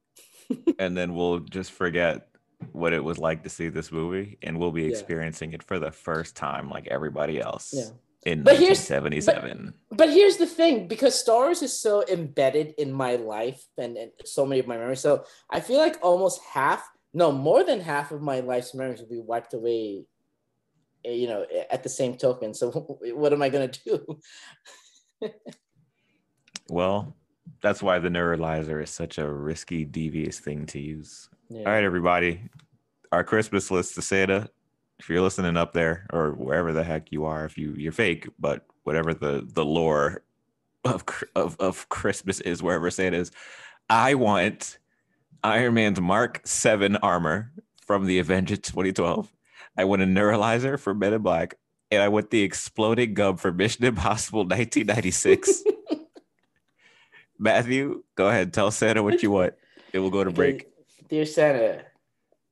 and then we'll just forget what it was like to see this movie, and we'll be Yeah. experiencing it for the first time, like everybody else. Yeah. In But here's- 1977. But here's the thing, because Star Wars is so embedded in my life and, and so many of my memories. So I feel like almost half, no, more than half of my life's memories will be wiped away, eh, you know, at the same token. So what am I gonna do? Well, that's why the neuralizer is such a risky, devious thing to use. Yeah. All right, everybody. Our Christmas list to Santa. If you're listening up there or wherever the heck you are, if you you're fake, but whatever the the lore of of of Christmas is, wherever Santa is, I want Iron Man's Mark Seven armor from the Avengers 2012. I want a neuralizer for Men in Black, and I want the exploding gum for Mission Impossible 1996. Matthew, go ahead. Tell Santa what you want. It will go to break. Dear Santa,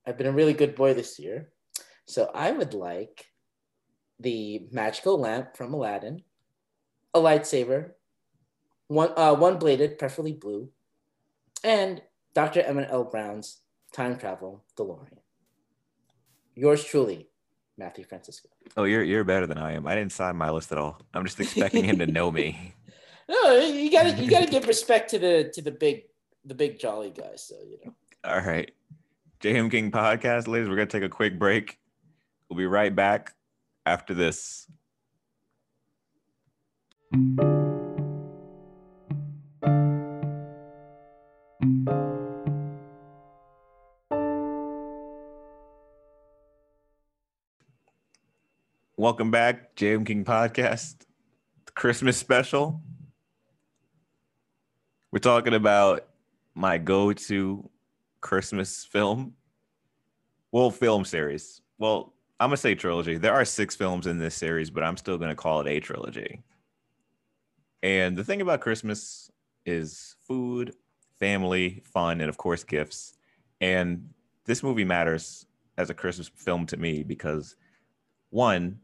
I've been a really good boy this year. So I would like the magical lamp from Aladdin, a lightsaber, one uh, one bladed, preferably blue, and Dr. Emmett L. Brown's time travel DeLorean. Yours truly, Matthew Francisco. Oh, you're you're better than I am. I didn't sign my list at all. I'm just expecting him to know me. No, you gotta you gotta give respect to the to the big the big jolly guy. So you know. All right. JM King podcast, ladies. We're gonna take a quick break. We'll be right back after this. Welcome back, JM King podcast, Christmas special. We're talking about my go-to Christmas film. Well, film series. Well, I'm gonna say trilogy. There are six films in this series, but I'm still gonna call it a trilogy. And the thing about Christmas is food, family, fun, and of course gifts. And this movie matters as a Christmas film to me because one,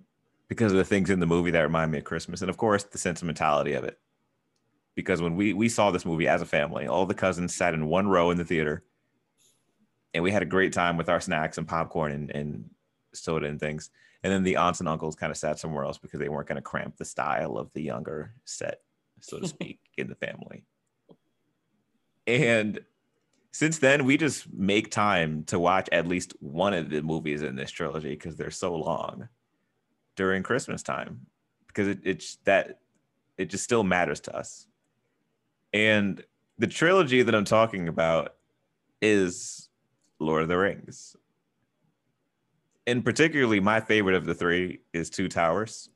because of the things in the movie that remind me of Christmas, and of course the sentimentality of it because when we we saw this movie as a family, all the cousins sat in one row in the theater, and we had a great time with our snacks and popcorn and, and soda and things. And then the aunts and uncles kind of sat somewhere else because they weren't going to cramp the style of the younger set, so to speak, in the family. And since then, we just make time to watch at least one of the movies in this trilogy because they're so long during Christmas time because it, it's that it just still matters to us. And the trilogy that I'm talking about is Lord of the Rings. And particularly, my favorite of the three is Two Towers.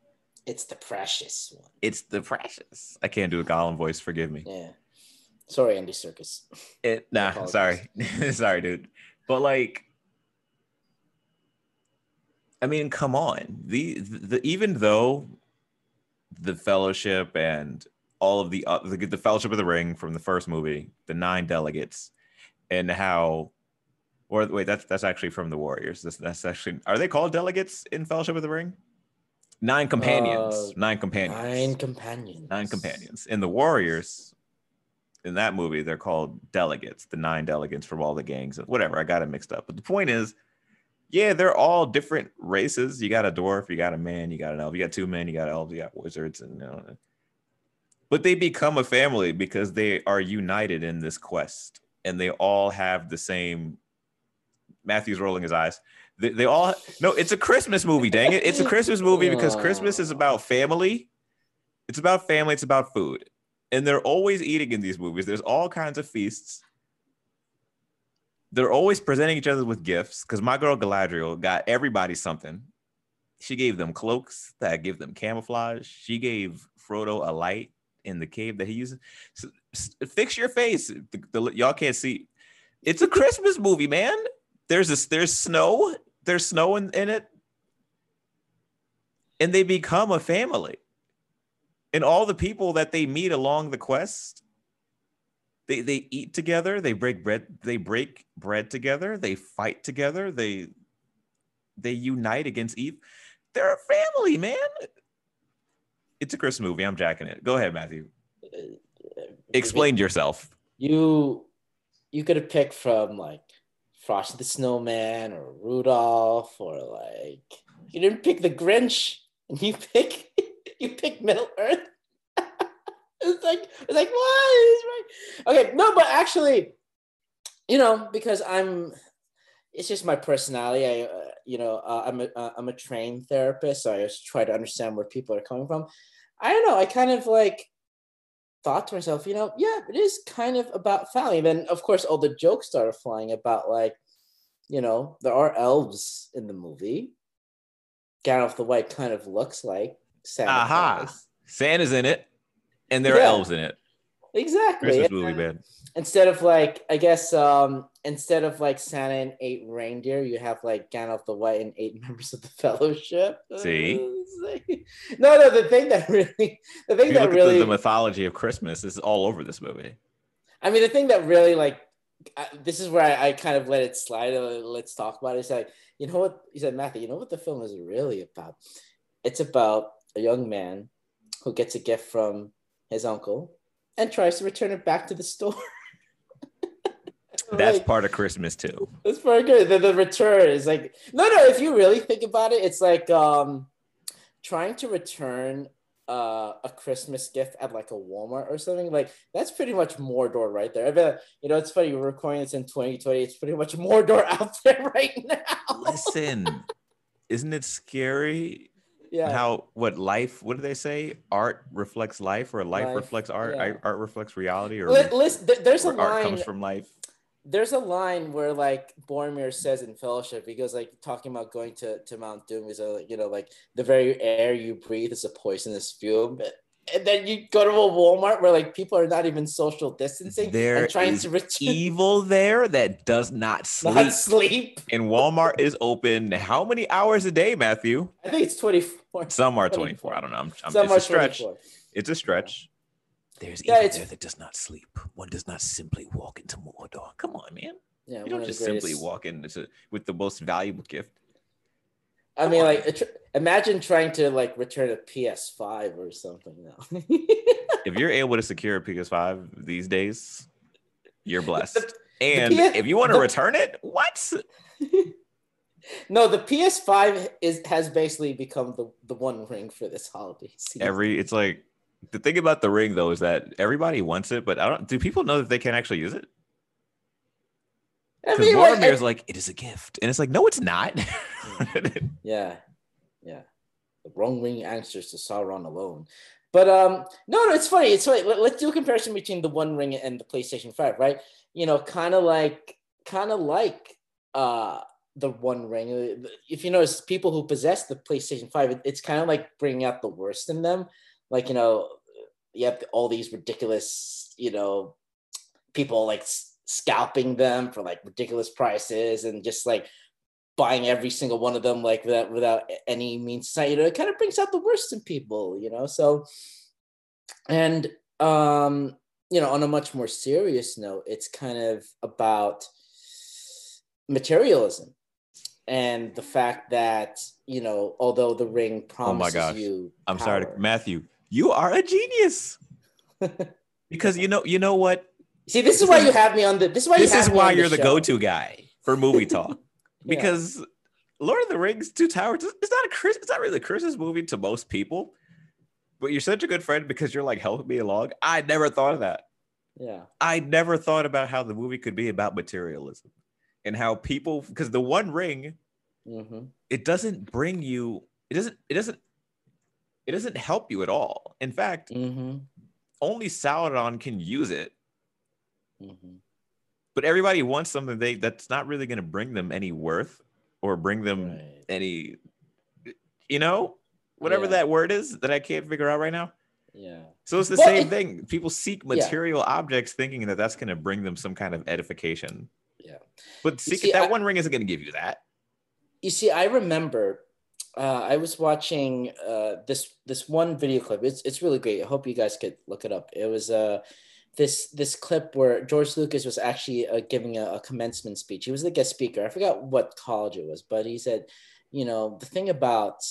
It's the precious one. It's the precious. I can't do a Gollum voice. Forgive me. Yeah. Sorry, Andy Serkis. It, nah, sorry, sorry, dude. But like, I mean, come on. The, the even though the Fellowship and all of the, uh, the the Fellowship of the Ring from the first movie, the nine delegates, and how, or wait, that's that's actually from the Warriors. This that's actually are they called delegates in Fellowship of the Ring? Nine companions. Uh, nine companions Nine companions. nine companions. In the Warriors, in that movie, they're called delegates, the nine delegates from all the gangs. Whatever, I got it mixed up. But the point is, yeah, they're all different races. You got a dwarf, you got a man, you got an elf, you got two men, you got elves, you got wizards, and you know, but they become a family because they are united in this quest, and they all have the same. Matthew's rolling his eyes. They, they all no. It's a Christmas movie. Dang it! It's a Christmas movie because Christmas is about family. It's about family. It's about food, and they're always eating in these movies. There's all kinds of feasts. They're always presenting each other with gifts because my girl Galadriel got everybody something. She gave them cloaks that give them camouflage. She gave Frodo a light in the cave that he uses. So, fix your face. The- the- y'all can't see. It's a Christmas movie, man. There's this there's snow there's snow in, in it. And they become a family. And all the people that they meet along the quest they they eat together they break bread they break bread together they fight together they they unite against eve. They're a family man. It's a christmas movie. I'm jacking it. Go ahead matthew. Uh, uh, Explain yourself. You you could have picked from like Frosty the Snowman or Rudolph or like you didn't pick the Grinch and you pick you pick Middle Earth. it's like it's like? It's right. Okay, no, but actually, you know, because I'm it's just my personality. I uh, you know uh, I'm a uh, I'm a trained therapist, so I just try to understand where people are coming from. I don't know. I kind of like thought to myself, you know, yeah, it is kind of about family. And then, of course, all the jokes started flying about like, you know, there are elves in the movie. Gandalf the White kind of looks like Santa aha santa's in it and there are Yeah. elves in it Exactly. christmas And movie man Instead of like, I guess, um, instead of like Santa and eight reindeer, you have like Gandalf the White and eight members of the Fellowship. See? No, no. The thing that really, the thing that really, the, the mythology of christmas is all over this movie I mean, the thing that really like I, this is where I, I kind of let it slide. uh, Let's talk about it. It's like you know what he said, Matthew. You know what the film is really about? It's about a young man who gets a gift from his uncle and tries to return it back to the store. that's Like, part of christmas too that's very good. The, the return is like no, no. If you really think about it, it's like um trying to return uh, a Christmas gift at like a Walmart or something. Like that's pretty much Mordor right there. I bet you know it's funny. We're recording this in 2020. It's pretty much Mordor out there right now. listen isn't it scary yeah, how what life what do they say art reflects life or life, Life, reflects art yeah. Art reflects reality or, Li- listen, there- there's a or art line. comes from life there's a line where like Boromir says in Fellowship, he goes like talking about going to, to Mount Doom. is a you know, like the very air you breathe is a poisonous fume. And then you go to a Walmart where like people are not even social distancing There and trying to return evil there that does not sleep not sleep. and walmart is open how many hours a day matthew? I think it's 24. some are 24. 24 i don't know. I'm, I'm Some it's are a stretch. 24. it's a stretch. There's Yeah, evil there that does not sleep. One does not simply walk into mordor come on man. Yeah, you don't just simply walk in with the most valuable gift. I mean, like, it- imagine trying to like return a PS5 or something now. if you're able to secure a ps5 these days you're blessed The- and PS if you want to the- return it what no, the PS5 is has basically become the, the one ring for this holiday season. every it's like the thing about the ring though is that everybody wants it but i don't do people know that they can actually use it I because mean, like, like it is a gift and it's like no it's not yeah. The wrong ring answers to Sauron alone. But um, no, no, it's funny. It's funny. Let, us do a comparison between the One Ring and the PlayStation Five, right? You know, kind of like, kind of like uh the One Ring. If you notice, people who possess the PlayStation Five, it- it's kind of like bringing out the worst in them. Like you know, you have all these ridiculous, you know, people like scalping them for like ridiculous prices and just like buying every single one of them like without without any means you know it kind of brings out the worst in people you know so and um you know on a much more serious note it's kind of about materialism and the fact that you know although the ring Oh my promises gosh. you i'm sorry power- matthew you are a genius. Because you know you know what? See this is why you have me on the this is why you this is why you're the go-to guy for movie talk Yeah. because lord of the rings two towers it's not a Chris, it's not really a christmas movie to most people but you're such a good friend because you're like helping me along. I never thought of that. Yeah. I never thought about how the movie could be about materialism and how people because the one ring hmm it doesn't bring you it doesn't it doesn't it doesn't help you at all. In fact, hmm only Sauron can use it, hmm but everybody wants something they that's not really going to bring them any worth or bring them Right. any you know, whatever Yeah. that word is that I can't figure out right now. Yeah. So it's the Well, same it- thing. People seek Yeah. material objects thinking that that's going to bring them some kind of edification. Yeah. But You secret, see, that I- one ring isn't going to give you that. You see, I remember uh, I was watching uh, this this one video clip. It's it's really great. I hope you guys could look it up. It was uh, this this clip where George Lucas was actually uh, giving a, a commencement speech. He was the guest speaker. I forgot what college it was, but he said, you know, the thing about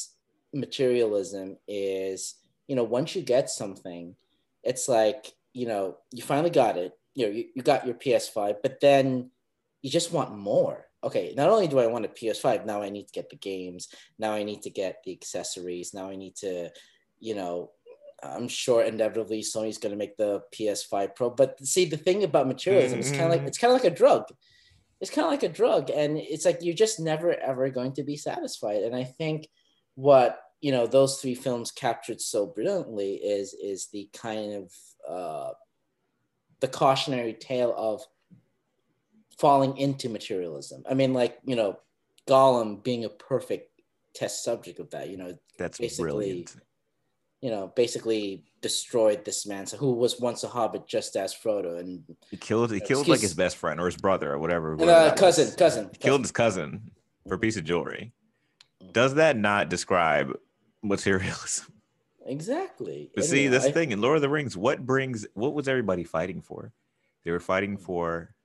materialism is, you know, once you get something, it's like, you know, you finally got it. You know, you, you got your PS5, but then you just want more. Okay, not only do I want a PS5, now I need to get the games. Now I need to get the accessories. Now I need to, you know, I'm sure inevitably Sony's going to make the PS5 Pro. But see, the thing about materialism, it's kind of like it's kind of like a drug. It's kind of like a drug, and it's like you're just never ever going to be satisfied. And I think what you know those three films captured so brilliantly is is the kind of uh, the cautionary tale of falling into materialism. I mean, like you know, Gollum being a perfect test subject of that. You know, That's basically- brilliant. You know, basically destroyed this man so who was once a hobbit just as Frodo and He killed. He killed like his best friend or his brother or whatever. uh, cousin, cousin, He killed his cousin for a piece of jewelry. Does that not describe materialism? Exactly. But see, this thing in Lord of the Rings, what brings what was everybody fighting for? They were fighting for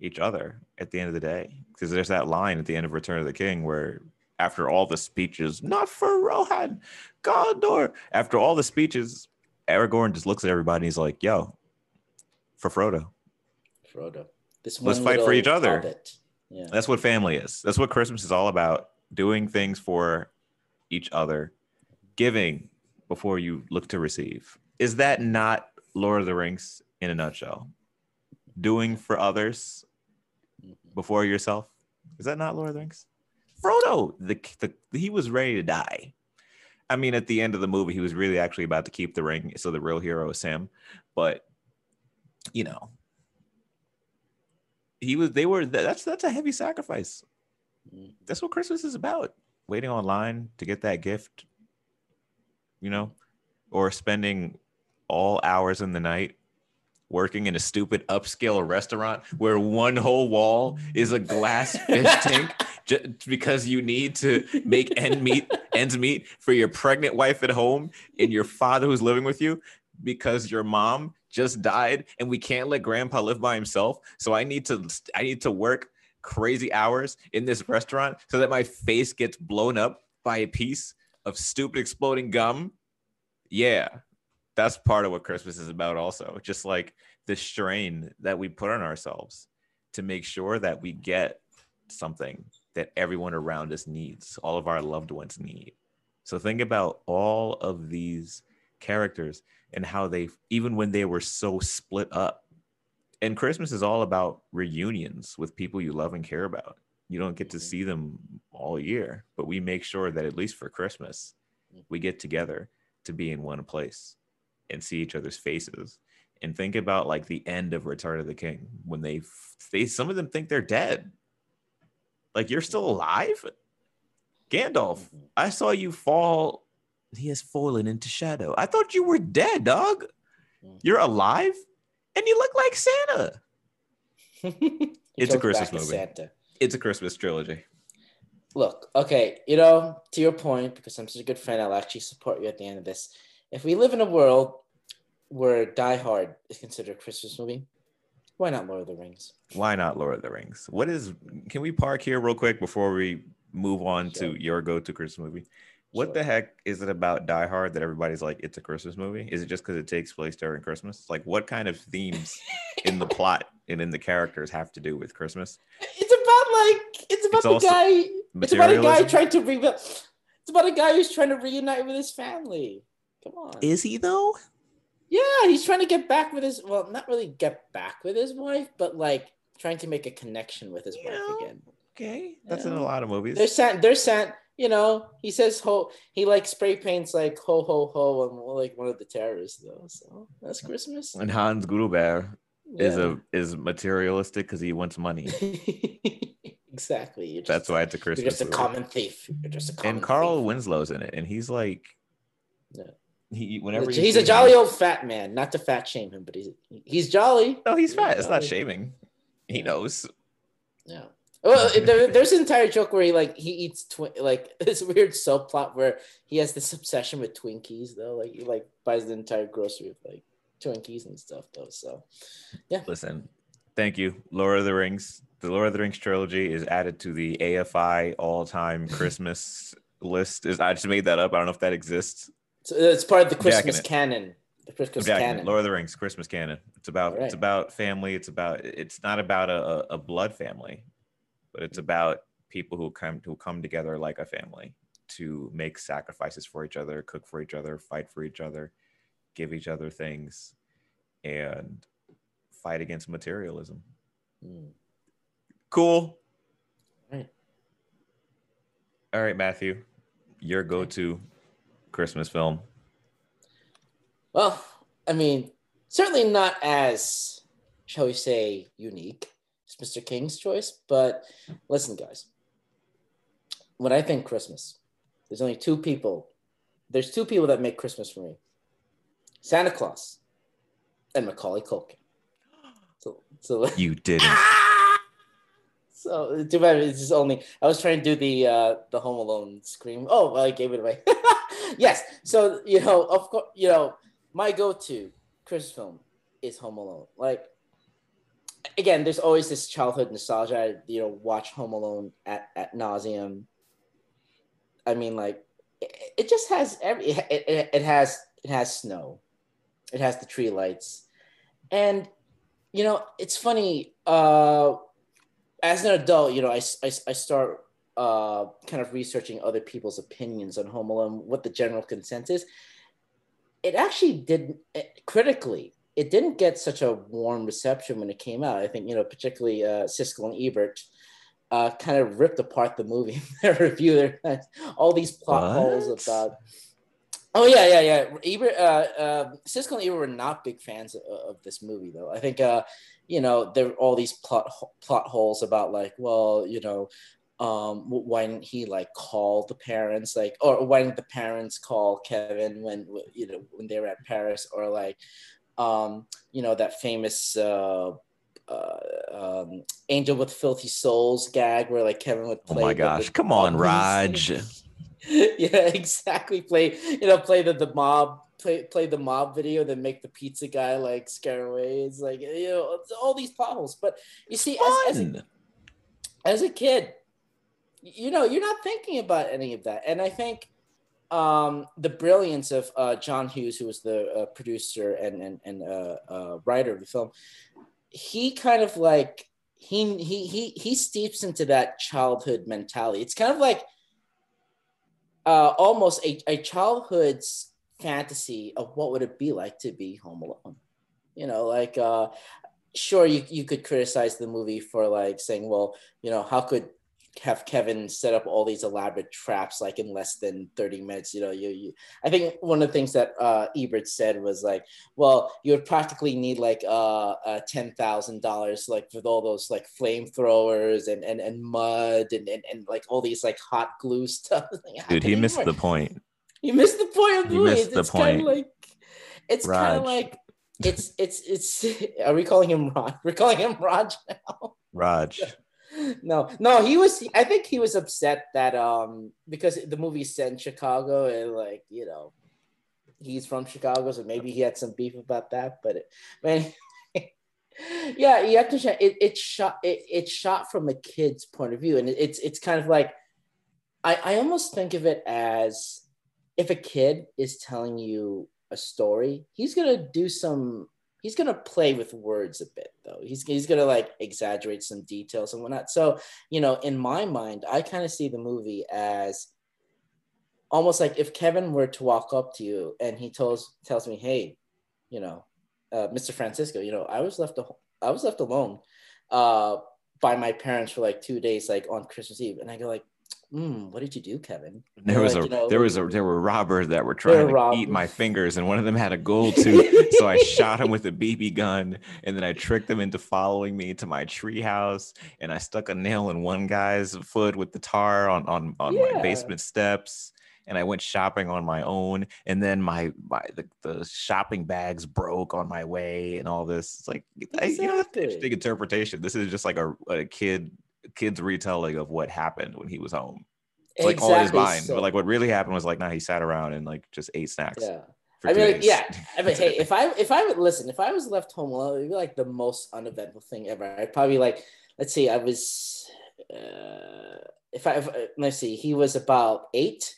each other at the end of the day. Because there's that line at the end of Return of the King where after all the speeches, not for Rohan, Gondor. After all the speeches, Aragorn just looks at everybody and he's like, yo, for Frodo. Frodo. This Let's fight for each other. Yeah. That's what family is. That's what Christmas is all about. Doing things for each other, giving before you look to receive. Is that not Lord of the Rings in a nutshell? Doing for others mm-hmm. before yourself. Is that not Lord of the Rings? Frodo, the, the he was ready to die. I mean, at the end of the movie, he was really actually about to keep the ring, so the real hero is Sam. But you know, he was. They were. That's that's a heavy sacrifice. Mhm. That's what Christmas is about. Waiting online to get that gift. You know, or spending all hours in the night working in a stupid upscale restaurant where one whole wall is a glass fish tank just because you need to make end meet ends meet for your pregnant wife at home and your father who's living with you because your mom just died and we can't let grandpa live by himself. So i need to i need to work crazy hours in this restaurant so that my face gets blown up by a piece of stupid exploding gum. Yeah that's part of what christmas is about also just like the strain that we put on ourselves to make sure that we get something that everyone around us needs all of our loved ones need. So think about all of these characters and how they even when they were so split up. And christmas is all about reunions with people you love and care about. You don't get to Mhm. see them all year but we make sure that at least for christmas we get together to be in one place and see each other's faces and think about like the end of return of the king when they they some of them think they're dead. Like you're still alive? Gandalf i saw you fall. He has fallen into shadow. I thought you were dead dog. You're alive and you look like santa. It's a Christmas movie. Santa. it's a christmas trilogy. Look, okay, you know, to your point, because I'm such a good friend, I'll actually support you at the end of this. If we live in a world where Die Hard is considered a Christmas movie, why not Lord of the Rings? why not lord of the rings what is can we park here real quick before we move on Sure. to your go-to christmas movie what Sure. the heck is it about die hard that everybody's like it's a christmas movie is it just because it takes place during christmas like what kind of themes in the plot and in the characters have to do with christmas It's about like it's about It's the guy. It's about a guy trying to re. It's about a guy who's trying to reunite with his family. Come on. is he though yeah, he's trying to get back with his. Well, not really get back with his wife, but like trying to make a connection with his Yeah. wife again. okay that's in Yeah. a lot of movies They're sent. They're sent. You know, he says ho. He like spray paints like ho ho ho and like one of the terrorists though. So that's Christmas. and hans gruber is a is materialistic because he wants money exactly. Just, that's why it's a Christmas. you're just a movie. common thief. You're just a common and carl thief. winslow's in it and he's like Yeah. He whenever He's, he's see a him- jolly old fat man. Not to fat shame him, but he's he's jolly. No, he's Yeah, fat. It's not shaming. He knows. Yeah. Well, there, there's an entire joke where he like he eats twi- like this weird subplot where he has this obsession with Twinkies though. Like he like buys the entire grocery of like Twinkies and stuff though. So yeah. Listen, thank you. Lord of the Rings. The Lord of the Rings trilogy is added to the AFI all-time Christmas list. Is I just made that up. I don't know if that exists. So it's part of the Christmas canon. The Christmas I'm jacking it. canon. Lord of the Rings, Christmas canon. It's about All right. it's about family. It's about it's not about a, a, blood family, but it's about people who come who come together like a family to make sacrifices for each other, cook for each other, fight for each other, give each other things, and fight against materialism. Mm. Cool. Right. All right, Matthew, your go-to Christmas film. Well, I mean, certainly not as, shall we say, unique as Mr. King's choice. But listen, guys, when I think Christmas, there's only two people. There's two people that make Christmas for me: Santa Claus and Macaulay Culkin. So, so You didn't. So too bad it's just only I was trying to do the uh the Home Alone scream. Oh, well, I gave it away. yes. So you know, of course, you know, my go-to Christmas film is Home Alone. Like again, there's always this childhood nostalgia. I, you know, watch Home Alone at at nauseum. I mean, like it, it just has every it, it, it has it has snow, it has the tree lights, and you know, it's funny. Uh, as an adult, you know, I, I, I start uh, kind of researching other people's opinions on Home Alone, what the general consensus. It actually didn't critically. It didn't get such a warm reception when it came out. I think you know, particularly uh, Siskel and Ebert, uh, kind of ripped apart the movie in their review. All these plot What? holes about. Oh yeah, yeah, yeah. Ebert, uh, uh, Siskel and Ebert were not big fans of, of this movie, though. I think uh, you know there were all these plot plot holes about like well you know um why didn't he like call the parents like or why didn't the parents call kevin when you know when they were at paris or like um you know that famous uh uh, um, Angel with Filthy Souls gag where like Kevin would play Oh play. my gosh. the- Come on, Raj. yeah, exactly. Play you know play the the mob play play the mob video, then make the pizza guy like scare away. It's like you know it's all these plot holes. But you see, as, as, a, as a kid, you know you're not thinking about any of that, and I think um, the brilliance of uh, John Hughes, who was the uh, producer and and and uh, uh, writer of the film, he kind of like he he he he steeps into that childhood mentality. It's kind of like uh, almost a, a childhood's fantasy of what would it be like to be home alone. You know, like uh, sure you you could criticize the movie for like saying, well, you know, how could have Kevin set up all these elaborate traps like in less than 30 minutes. You know, you, you I think one of the things that uh, Ebert said was like, well, you would practically need like uh, uh ten thousand dollars like with all those like flamethrowers and, and and mud and, and and like all these like hot glue stuff. Like, Dude, he missed the point. you missed the point of the movie. missed It's, kind of point. like it's kind of like it's it's it's. Are we calling him Raj? We're calling him Raj now. Raj. No, no, he was. I think he was upset that um because the movie's set in Chicago and like you know he's from Chicago, so maybe he had some beef about that. But it, man, yeah, you have to. check- It it shot it, it's shot from a kid's point of view, and it, it's it's kind of like I I almost think of it as if a kid is telling you a story, he's gonna do some he's gonna play with words a bit though. He's he's gonna like exaggerate some details and whatnot. So you know, in my mind, I kind of see the movie as almost like if Kevin were to walk up to you and he tells tells me, "Hey, you know, uh, Mr. Francisco, you know, I was left a, I was left alone uh, by my parents for like two days, like on Christmas Eve," and I go like. Mm, what did you do, Kevin? There was Like, a you know, there was a there were robbers that were were trying to robbers. eat my fingers, and one of them had a gold tooth. so I shot him with a BB gun, and then I tricked them into following me to my treehouse. And I stuck a nail in one guy's foot with the tar on on on Yeah. my basement steps. And I went shopping on my own, and then my my the, the shopping bags broke on my way, and all this. It's like I- you know, Exactly. interesting interpretation. This is just like a, a kid kid's retelling of what happened when he was home. It's like all in his mind. So, but like what really happened was like, nah, he sat around and like just ate snacks. Yeah. I mean, like, yeah. I mean, hey, if I if I would listen, if I was left home alone, it'd be like the most uneventful thing ever. I'd probably like, let's see, I was, uh, if I if, let's see, he was about eight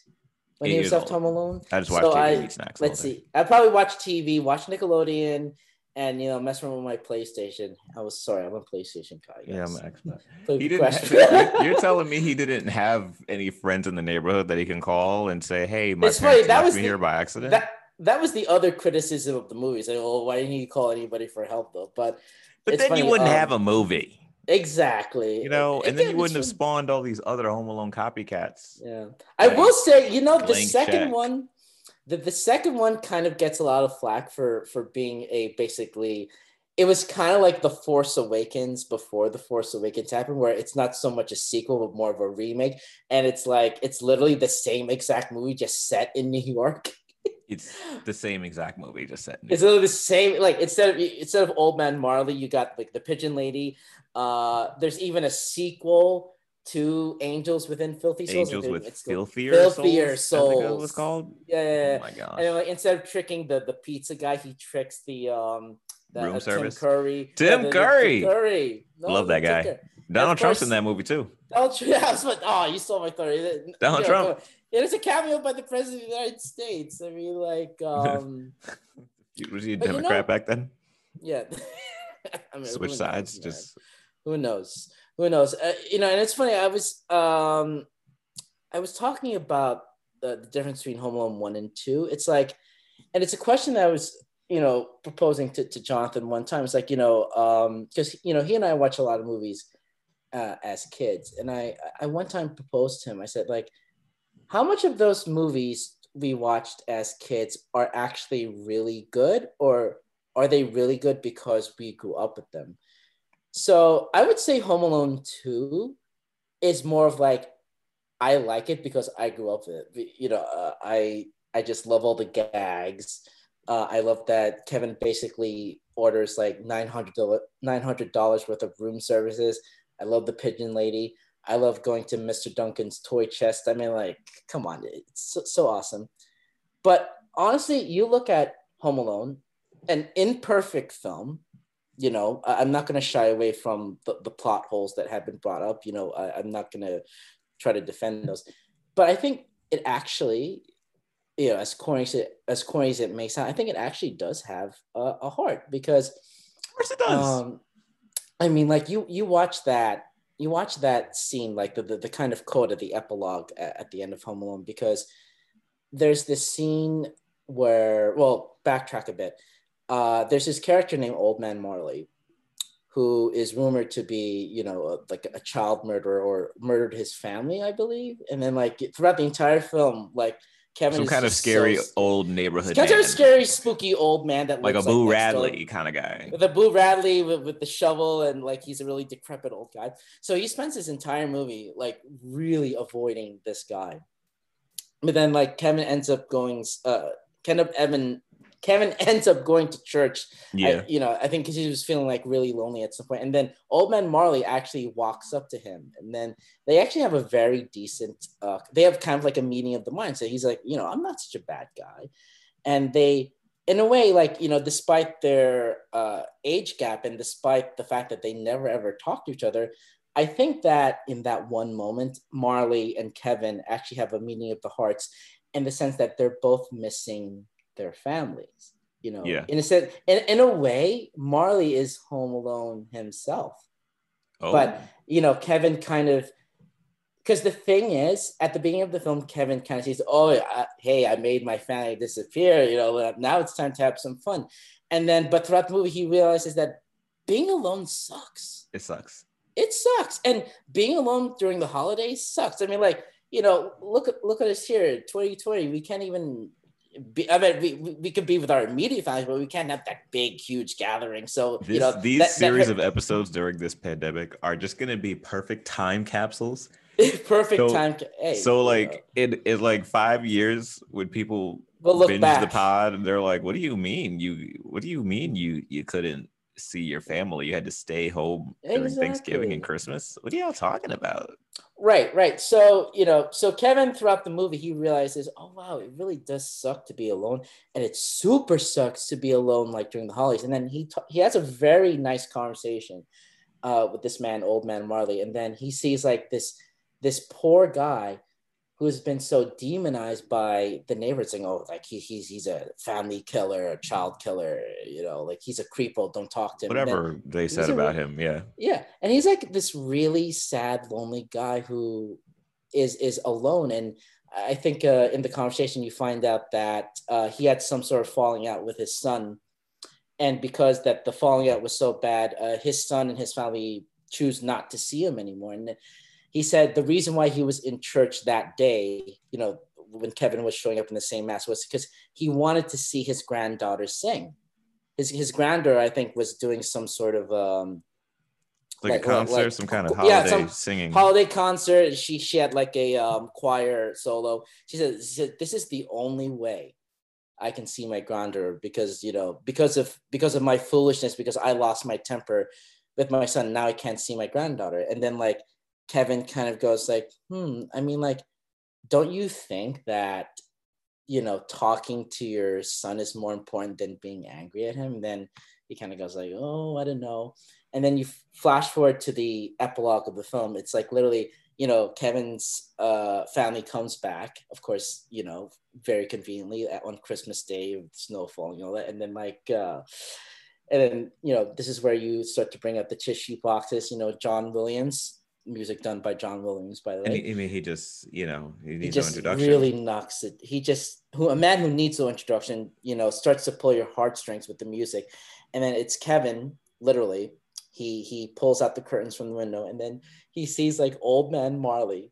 when eight he was left old. home alone. I just watched so TV, I. Let's see, I probably watch TV, watch Nickelodeon, and you know mess around with my PlayStation. I was sorry, I'm a PlayStation guy. Yeah, I'm an Xbox. He didn't. Have, you're telling me he didn't have any friends in the neighborhood that he can call and say, "Hey, my it's parents funny, that was me the, here by accident." That, that was the other criticism of the movie. Like, oh, why didn't you call anybody for help though? But but then funny, you wouldn't um, have a movie. Exactly. You know, and Again, then you wouldn't have spawned all these other Home Alone copycats. Yeah. I will say, you know, the second check. one, the, the second one kind of gets a lot of flack for for being a basically it was kind of like the Force Awakens before the Force Awakens happened, where it's not so much a sequel but more of a remake, and it's like it's literally the same exact movie just set in New York. it's the same exact movie just set. In New it's literally the same. Like instead of instead of Old Man Marley, you got like the Pigeon Lady. Uh, there's even a sequel to Angels Within Filthy Souls. Angels with it's filthier, filthier souls. souls. was called. Yeah, yeah, yeah. Oh my god! And like, instead of tricking the the pizza guy, he tricks the um the, room uh, service. Tim Curry. Tim the, Curry. Tim Curry. No, Love that guy. Donald Trump's in that movie too. Donald Trump. Yeah, like, oh, you stole my story. Donald know, Trump. It is a cameo by the president of the United States. I mean, like, um, was he a Democrat you know, back then? Yeah. I mean, Switch sides, just who knows? Who knows? Uh, you know, and it's funny. I was, um, I was talking about the, the difference between Home Alone one and two. It's like, and it's a question that I was, you know, proposing to, to Jonathan one time. It's like, you know, um, because you know, he and I watch a lot of movies uh, as kids, and I, I one time proposed to him. I said, like how much of those movies we watched as kids are actually really good or are they really good because we grew up with them so i would say home alone 2 is more of like i like it because i grew up with it you know uh, i i just love all the gags uh, i love that kevin basically orders like $900 $900 worth of room services i love the pigeon lady I love going to Mr. Duncan's toy chest. I mean, like, come on, it's so, so awesome. But honestly, you look at Home Alone, an imperfect film. You know, I, am not going to shy away from the, the plot holes that have been brought up. You know, I, I'm not going to try to defend those. But I think it actually, you know, as corny as it, as corny as it may sound, I think it actually does have a, a heart because, of course, it does. Um, I mean, like you you watch that you watch that scene, like the, the, the kind of quote of the epilogue at, at, the end of Home Alone, because there's this scene where, well, backtrack a bit. Uh, there's this character named Old Man Marley, who is rumored to be, you know, a, like a child murderer or murdered his family, I believe. And then, like throughout the entire film, like Kevin some kind of scary so, old neighborhood. Kind of scary, spooky old man that looks like a Boo like Radley kind of guy. The Boo Radley with, with the shovel and like he's a really decrepit old guy. So he spends his entire movie like really avoiding this guy. But then like Kevin ends up going. Uh, Kevin Evan Kevin ends up going to church. Yeah. I, you know, I think because he was feeling like really lonely at some point. And then Old Man Marley actually walks up to him. And then they actually have a very decent, uh, they have kind of like a meeting of the mind. So he's like, you know, I'm not such a bad guy. And they, in a way, like, you know, despite their uh, age gap and despite the fact that they never ever talk to each other, I think that in that one moment, Marley and Kevin actually have a meeting of the hearts in the sense that they're both missing their families. You know, yeah. in a sense, in, in a way, Marley is home alone himself. Oh. But you know, Kevin kind of because the thing is, at the beginning of the film, Kevin kind of says, "Oh, I, hey, I made my family disappear. You know, now it's time to have some fun." And then, but throughout the movie, he realizes that being alone sucks. It sucks. It sucks, and being alone during the holidays sucks. I mean, like you know, look at look at us here, 2020. We can't even be, I mean, we, we could be with our immediate family, but we can't have that big, huge gathering. So, this, you know, these that, series that, of episodes during this pandemic are just going to be perfect time capsules. perfect so, time. Hey, so, like, in, in like five years, when people we'll binge back. the pod and they're like, what do you mean? You, what do you mean you, you couldn't see your family. You had to stay home during Thanksgiving and Christmas. What are y'all talking about? Right, right. So, you know, so Kevin throughout the movie, he realizes, oh, wow, it really does suck to be alone. And it super sucks to be alone, like during the holidays. And then he, t- he has a very nice conversation uh, with this man, old man Marley. And then he sees like this, this poor guy who's been so demonized by the neighbors saying, oh, like he, he's he's a family killer, a child killer, you know, like he's a creepo, don't talk to him. Whatever they said about him, yeah. Yeah. And he's like this really sad, lonely guy who is is alone. And I think uh, in the conversation you find out that uh, he had some sort of falling out with his son. And because that the falling out was so bad, uh, his son and his family choose not to see him anymore. And he said the reason why he was in church that day, you know, when Kevin was showing up in the same mass was because he wanted to see his granddaughter sing. His his granddaughter, I think, was doing some sort of um like, like a concert, like, some kind of holiday yeah, some singing holiday concert. She she had like a um, choir solo. She said, she said, "This is the only way I can see my granddaughter because you know because of because of my foolishness because I lost my temper with my son. Now I can't see my granddaughter." And then like Kevin kind of goes like, hmm, I mean, like, don't you think that, you know, talking to your son is more important than being angry at him? Then he kind of goes like, oh, I don't know. And then you flash forward to the epilogue of the film. It's like literally, you know, Kevin's uh, family comes back, of course, you know, very conveniently on Christmas Day, snow falling, all that. And then like, uh, and then, you know, this is where you start to bring up the tissue boxes, you know, John Williams, music done by John Williams, by the way. He, I mean, he just, you know, he needs he just no introduction. really knocks it. He just, who a man who needs no introduction, you know, starts to pull your heartstrings with the music, and then it's Kevin, literally. He he pulls out the curtains from the window, and then he sees like old man Marley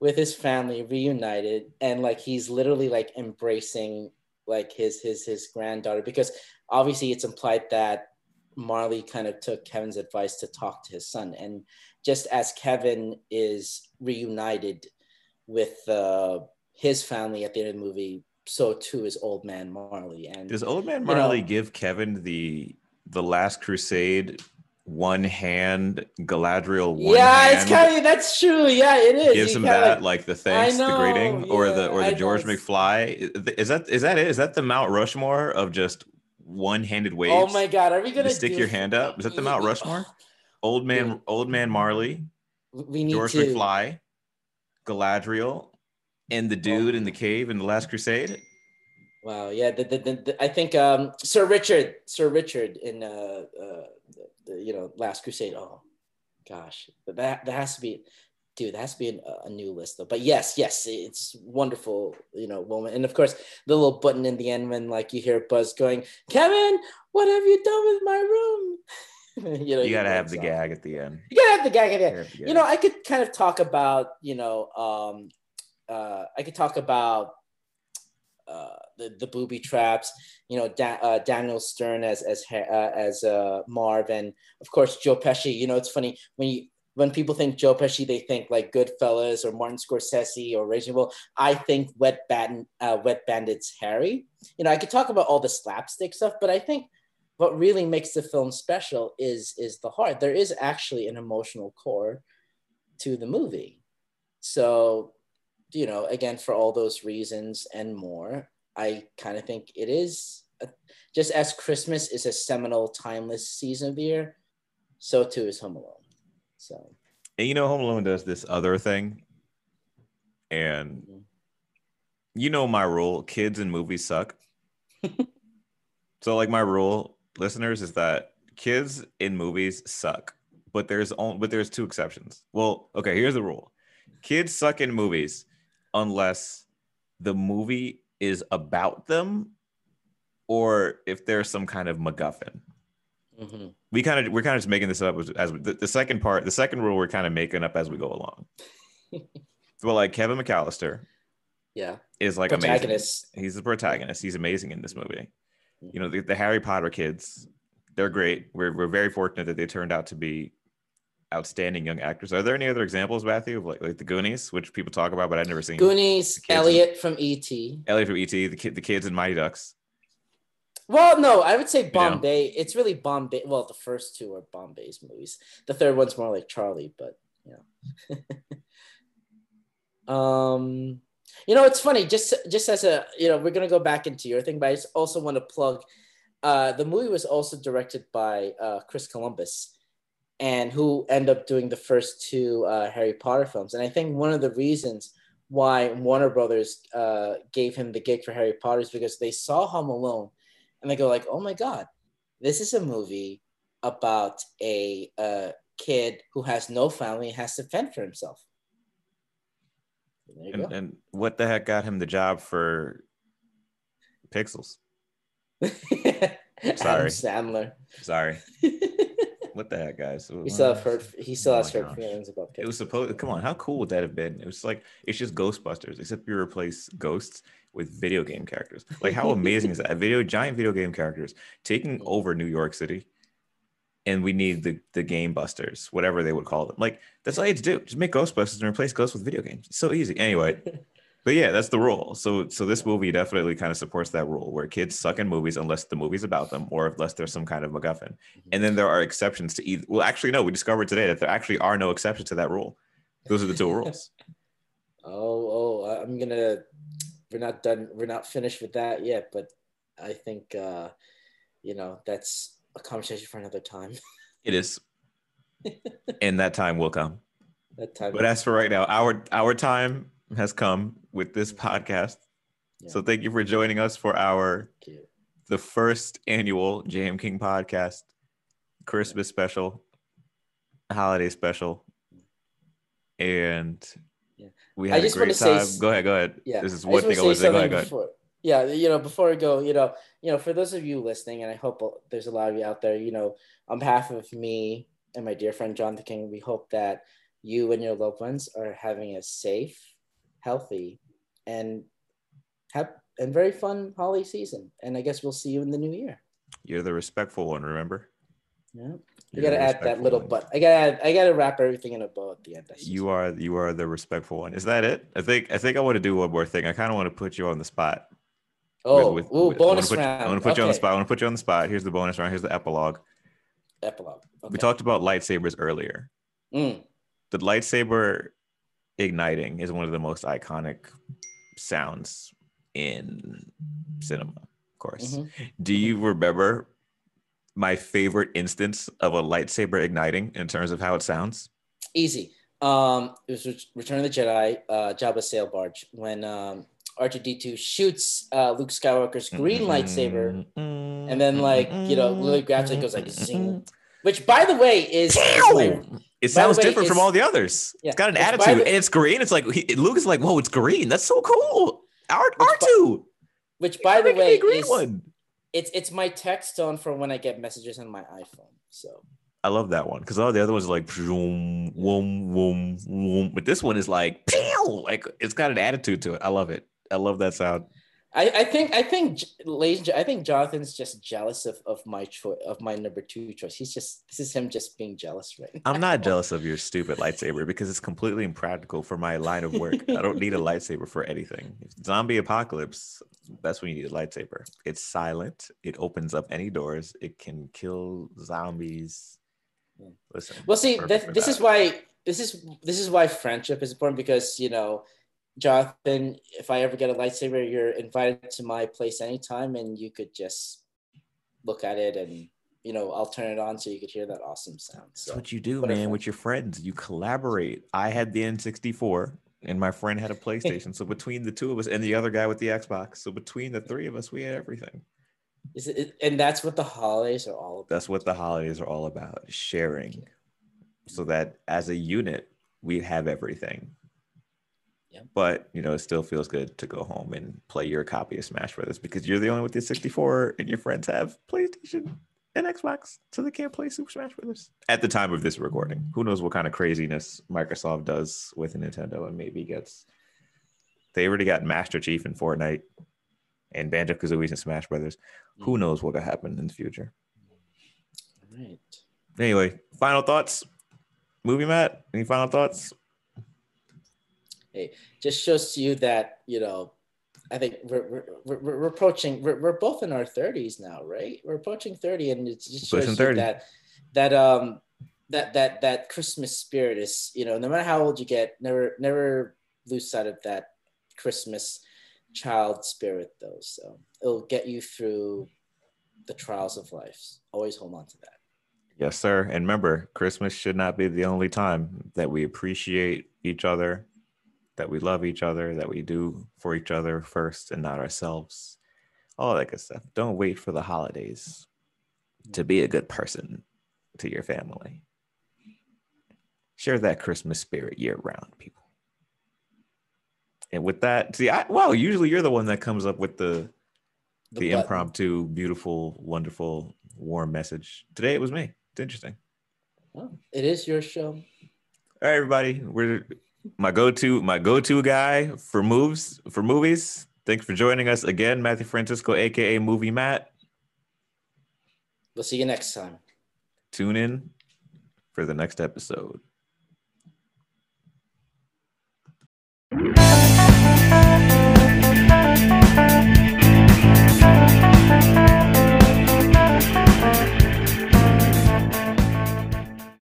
with his family reunited, and like he's literally like embracing like his his his granddaughter because obviously it's implied that Marley kind of took Kevin's advice to talk to his son. And just as Kevin is reunited with uh, his family at the end of the movie, so too is Old Man Marley. And does Old Man Marley you know, give Kevin the the Last Crusade one hand Galadriel one yeah hand, it's kind of that's true yeah it is gives him that like, like, the thanks know, the greeting yeah, or the or the I George. McFly is that is that it is that the Mount Rushmore of just one-handed waves. Oh my god, are we gonna stick do... your hand up? Is that the Mount Rushmore? Old man, old man Marley. We need George to... McFly, Galadriel, and the dude oh. in the cave in the Last Crusade. Wow, yeah, the, the, the, the I think um, Sir Richard, Sir Richard in uh, uh, the, you know Last Crusade. Oh, gosh, but that that has to be dude, that has to be an, a new list though. But yes, yes, it's wonderful, you know, moment. And of course, the little button in the end when like you hear Buzz going, Kevin, what have you done with my room? you know, you gotta have the gag at the end. You gotta have the gag at the end. You, you know, I could kind of talk about, you know, um, uh, I could talk about uh, the, the booby traps, you know, da- uh, Daniel Stern as as uh, as uh, Marv, and of course Joe Pesci. You know, it's funny when you when people think Joe Pesci, they think like Goodfellas or Martin Scorsese or Raging Bull. I think Wet, Bat- uh, Wet Bandits Harry. You know, I could talk about all the slapstick stuff, but I think what really makes the film special is is the heart. There is actually an emotional core to the movie. So, you know, again, for all those reasons and more, I kind of think it is a, just as Christmas is a seminal, timeless season of the year, so too is Home Alone. So, and you know, Home Alone does this other thing, and mm-hmm. you know my rule: kids in movies suck. so, like my rule, listeners, is that kids in movies suck, but there's only but there's two exceptions. Well, okay, here's the rule: kids suck in movies unless the movie is about them or if there's some kind of MacGuffin. Mm-hmm. We kind of we're kind of just making this up as, as the, the, second part. The second rule we're kind of making up as we go along. well, like Kevin McAllister, yeah, is like protagonist. amazing. He's the protagonist. He's amazing in this movie. Mm-hmm. You know, the, the Harry Potter kids, they're great. We're we're very fortunate that they turned out to be outstanding young actors. Are there any other examples, Matthew, of like, like the Goonies, which people talk about, but I've never seen? Goonies, Elliot from ET. Elliot from ET, the kid, the kids in Mighty Ducks. Well, no, I would say Bombay. It's really Bombay. Well, the first two are Bombay's movies. The third one's more like Charlie, but yeah. um, you know, it's funny. Just just as a you know, we're gonna go back into your thing, but I just also want to plug. Uh, the movie was also directed by uh, Chris Columbus, and who ended up doing the first two uh, Harry Potter films. And I think one of the reasons why Warner Brothers uh, gave him the gig for Harry Potter is because they saw Home Alone, and they go like, "Oh my God, this is a movie about a, a kid who has no family and has to fend for himself." And, and, what the heck got him the job for Pixels? Sorry, Sandler. Sorry. what the heck, guys? He still have hurt. He still oh has hurt feelings about. It was supposed. Come on, how cool would that have been? It was like it's just Ghostbusters, except you replace ghosts with video game characters. Like how amazing is that? Video giant video game characters taking mm-hmm. over New York City and we need the the game busters, whatever they would call them. Like that's all you had to do. Just make Ghostbusters and replace ghosts with video games. It's so easy. Anyway, but yeah, that's the rule. So so this movie definitely kind of supports that rule where kids suck in movies unless the movie's about them or unless there's some kind of MacGuffin. Mm-hmm. And then there are exceptions to either. Well, actually, no. We discovered today that there actually are no exceptions to that rule. Those are the two rules. oh, oh, I'm gonna. We're not done. We're not finished with that yet, but I think uh, you know that's a conversation for another time. It is. and that time will come. That time. But as for right now, our our time has come with this podcast. Yeah. So thank you for joining us for our the first annual JM King podcast, Christmas yeah. special, holiday special, and yeah. we had I just a great time. Say, go ahead, go ahead. Yeah, this is one thing I was. Go ahead, go ahead yeah, you know, before we go, you know, you know, for those of you listening, and I hope there's a lot of you out there, you know, on behalf of me and my dear friend Jonathan King, we hope that you and your loved ones are having a safe, healthy, and have and very fun holiday season. And I guess we'll see you in the new year. You're the respectful one, remember? Yeah. You gotta add that little one. but. I gotta add, I gotta wrap everything in a bow at the end. You are you are the respectful one. Is that it? I think I think I want to do one more thing. I kind of want to put you on the spot. Oh, with, with, ooh, with, bonus I round. I want to put okay. you on the spot. I want to put you on the spot. Here's the bonus round. Here's the epilogue. Epilogue. Okay. We talked about lightsabers earlier. Mm. The lightsaber igniting is one of the most iconic sounds in cinema, of course. Mm-hmm. Do you remember my favorite instance of a lightsaber igniting in terms of how it sounds? Easy. Um, it was Return of the Jedi, uh, Jabba's sail barge when um, R2D2 shoots uh, Luke Skywalker's green mm-hmm. lightsaber, and then like you know, grabs it, goes like zing. Which, by the way, is, is like, it sounds way, different from all the others. Yeah, it's got an attitude, the, and it's green. It's like he, Luke is like, "Whoa, it's green! That's so cool." R two, which by the way is one. it's it's my text tone for when I get messages on my iPhone. So I love that one because all the other ones are like boom, boom, boom, boom, but this one is like pew, like it's got an attitude to it. I love it. I love that sound. I, I think I think ladies I think Jonathan's just jealous of, of my choice of my number two choice. He's just this is him just being jealous right now. I'm not jealous of your stupid lightsaber because it's completely impractical for my line of work. I don't need a lightsaber for anything. Zombie apocalypse, that's when you need a lightsaber. It's silent. It opens up any doors. It can kill zombies. Listen. Well, see, this, this is why this is this is why friendship is important because you know Jonathan, if I ever get a lightsaber, you're invited to my place anytime and you could just look at it and you know, I'll turn it on so you could hear that awesome sound. So, That's what you do, man, with your friends. You collaborate. I had the N64 and my friend had a PlayStation. so between the two of us and the other guy with the Xbox, so between the three of us, we had everything. Is it, and that's what the holidays are all about. That's what the holidays are all about, sharing. So that as a unit, we have everything. But you know, it still feels good to go home and play your copy of Smash Brothers because you're the only one with the 64 and your friends have PlayStation and Xbox, so they can't play Super Smash Brothers at the time of this recording. Who knows what kind of craziness Microsoft does with Nintendo and maybe gets. They already got Master Chief in Fortnite and Banjo Kazooie and Smash Brothers. Who mm. knows what could happen in the future? All right. Anyway, final thoughts. Movie Matt, any final thoughts? Hey, just shows to you that you know I think we're we're, we're, we're approaching. We're, we're both in our thirties now, right? We're approaching thirty, and it just shows you that that um that that that Christmas spirit is you know no matter how old you get, never never lose sight of that Christmas child spirit though. So it'll get you through the trials of life. Always hold on to that. Yes, sir. And remember, Christmas should not be the only time that we appreciate each other, that we love each other, that we do for each other first and not ourselves. All that good stuff. Don't wait for the holidays to be a good person to your family. Share that Christmas spirit year round, people. And with that, see, I, wow, usually you're the one that comes up with the the, button. impromptu, beautiful, wonderful, warm message. Today it was me. It's interesting. Well, it is your show. All right, everybody. We're my go-to, my go-to guy for moves for movies. Thanks for joining us again, Matthew Francisco, aka Movie Matt. We'll see you next time. Tune in for the next episode.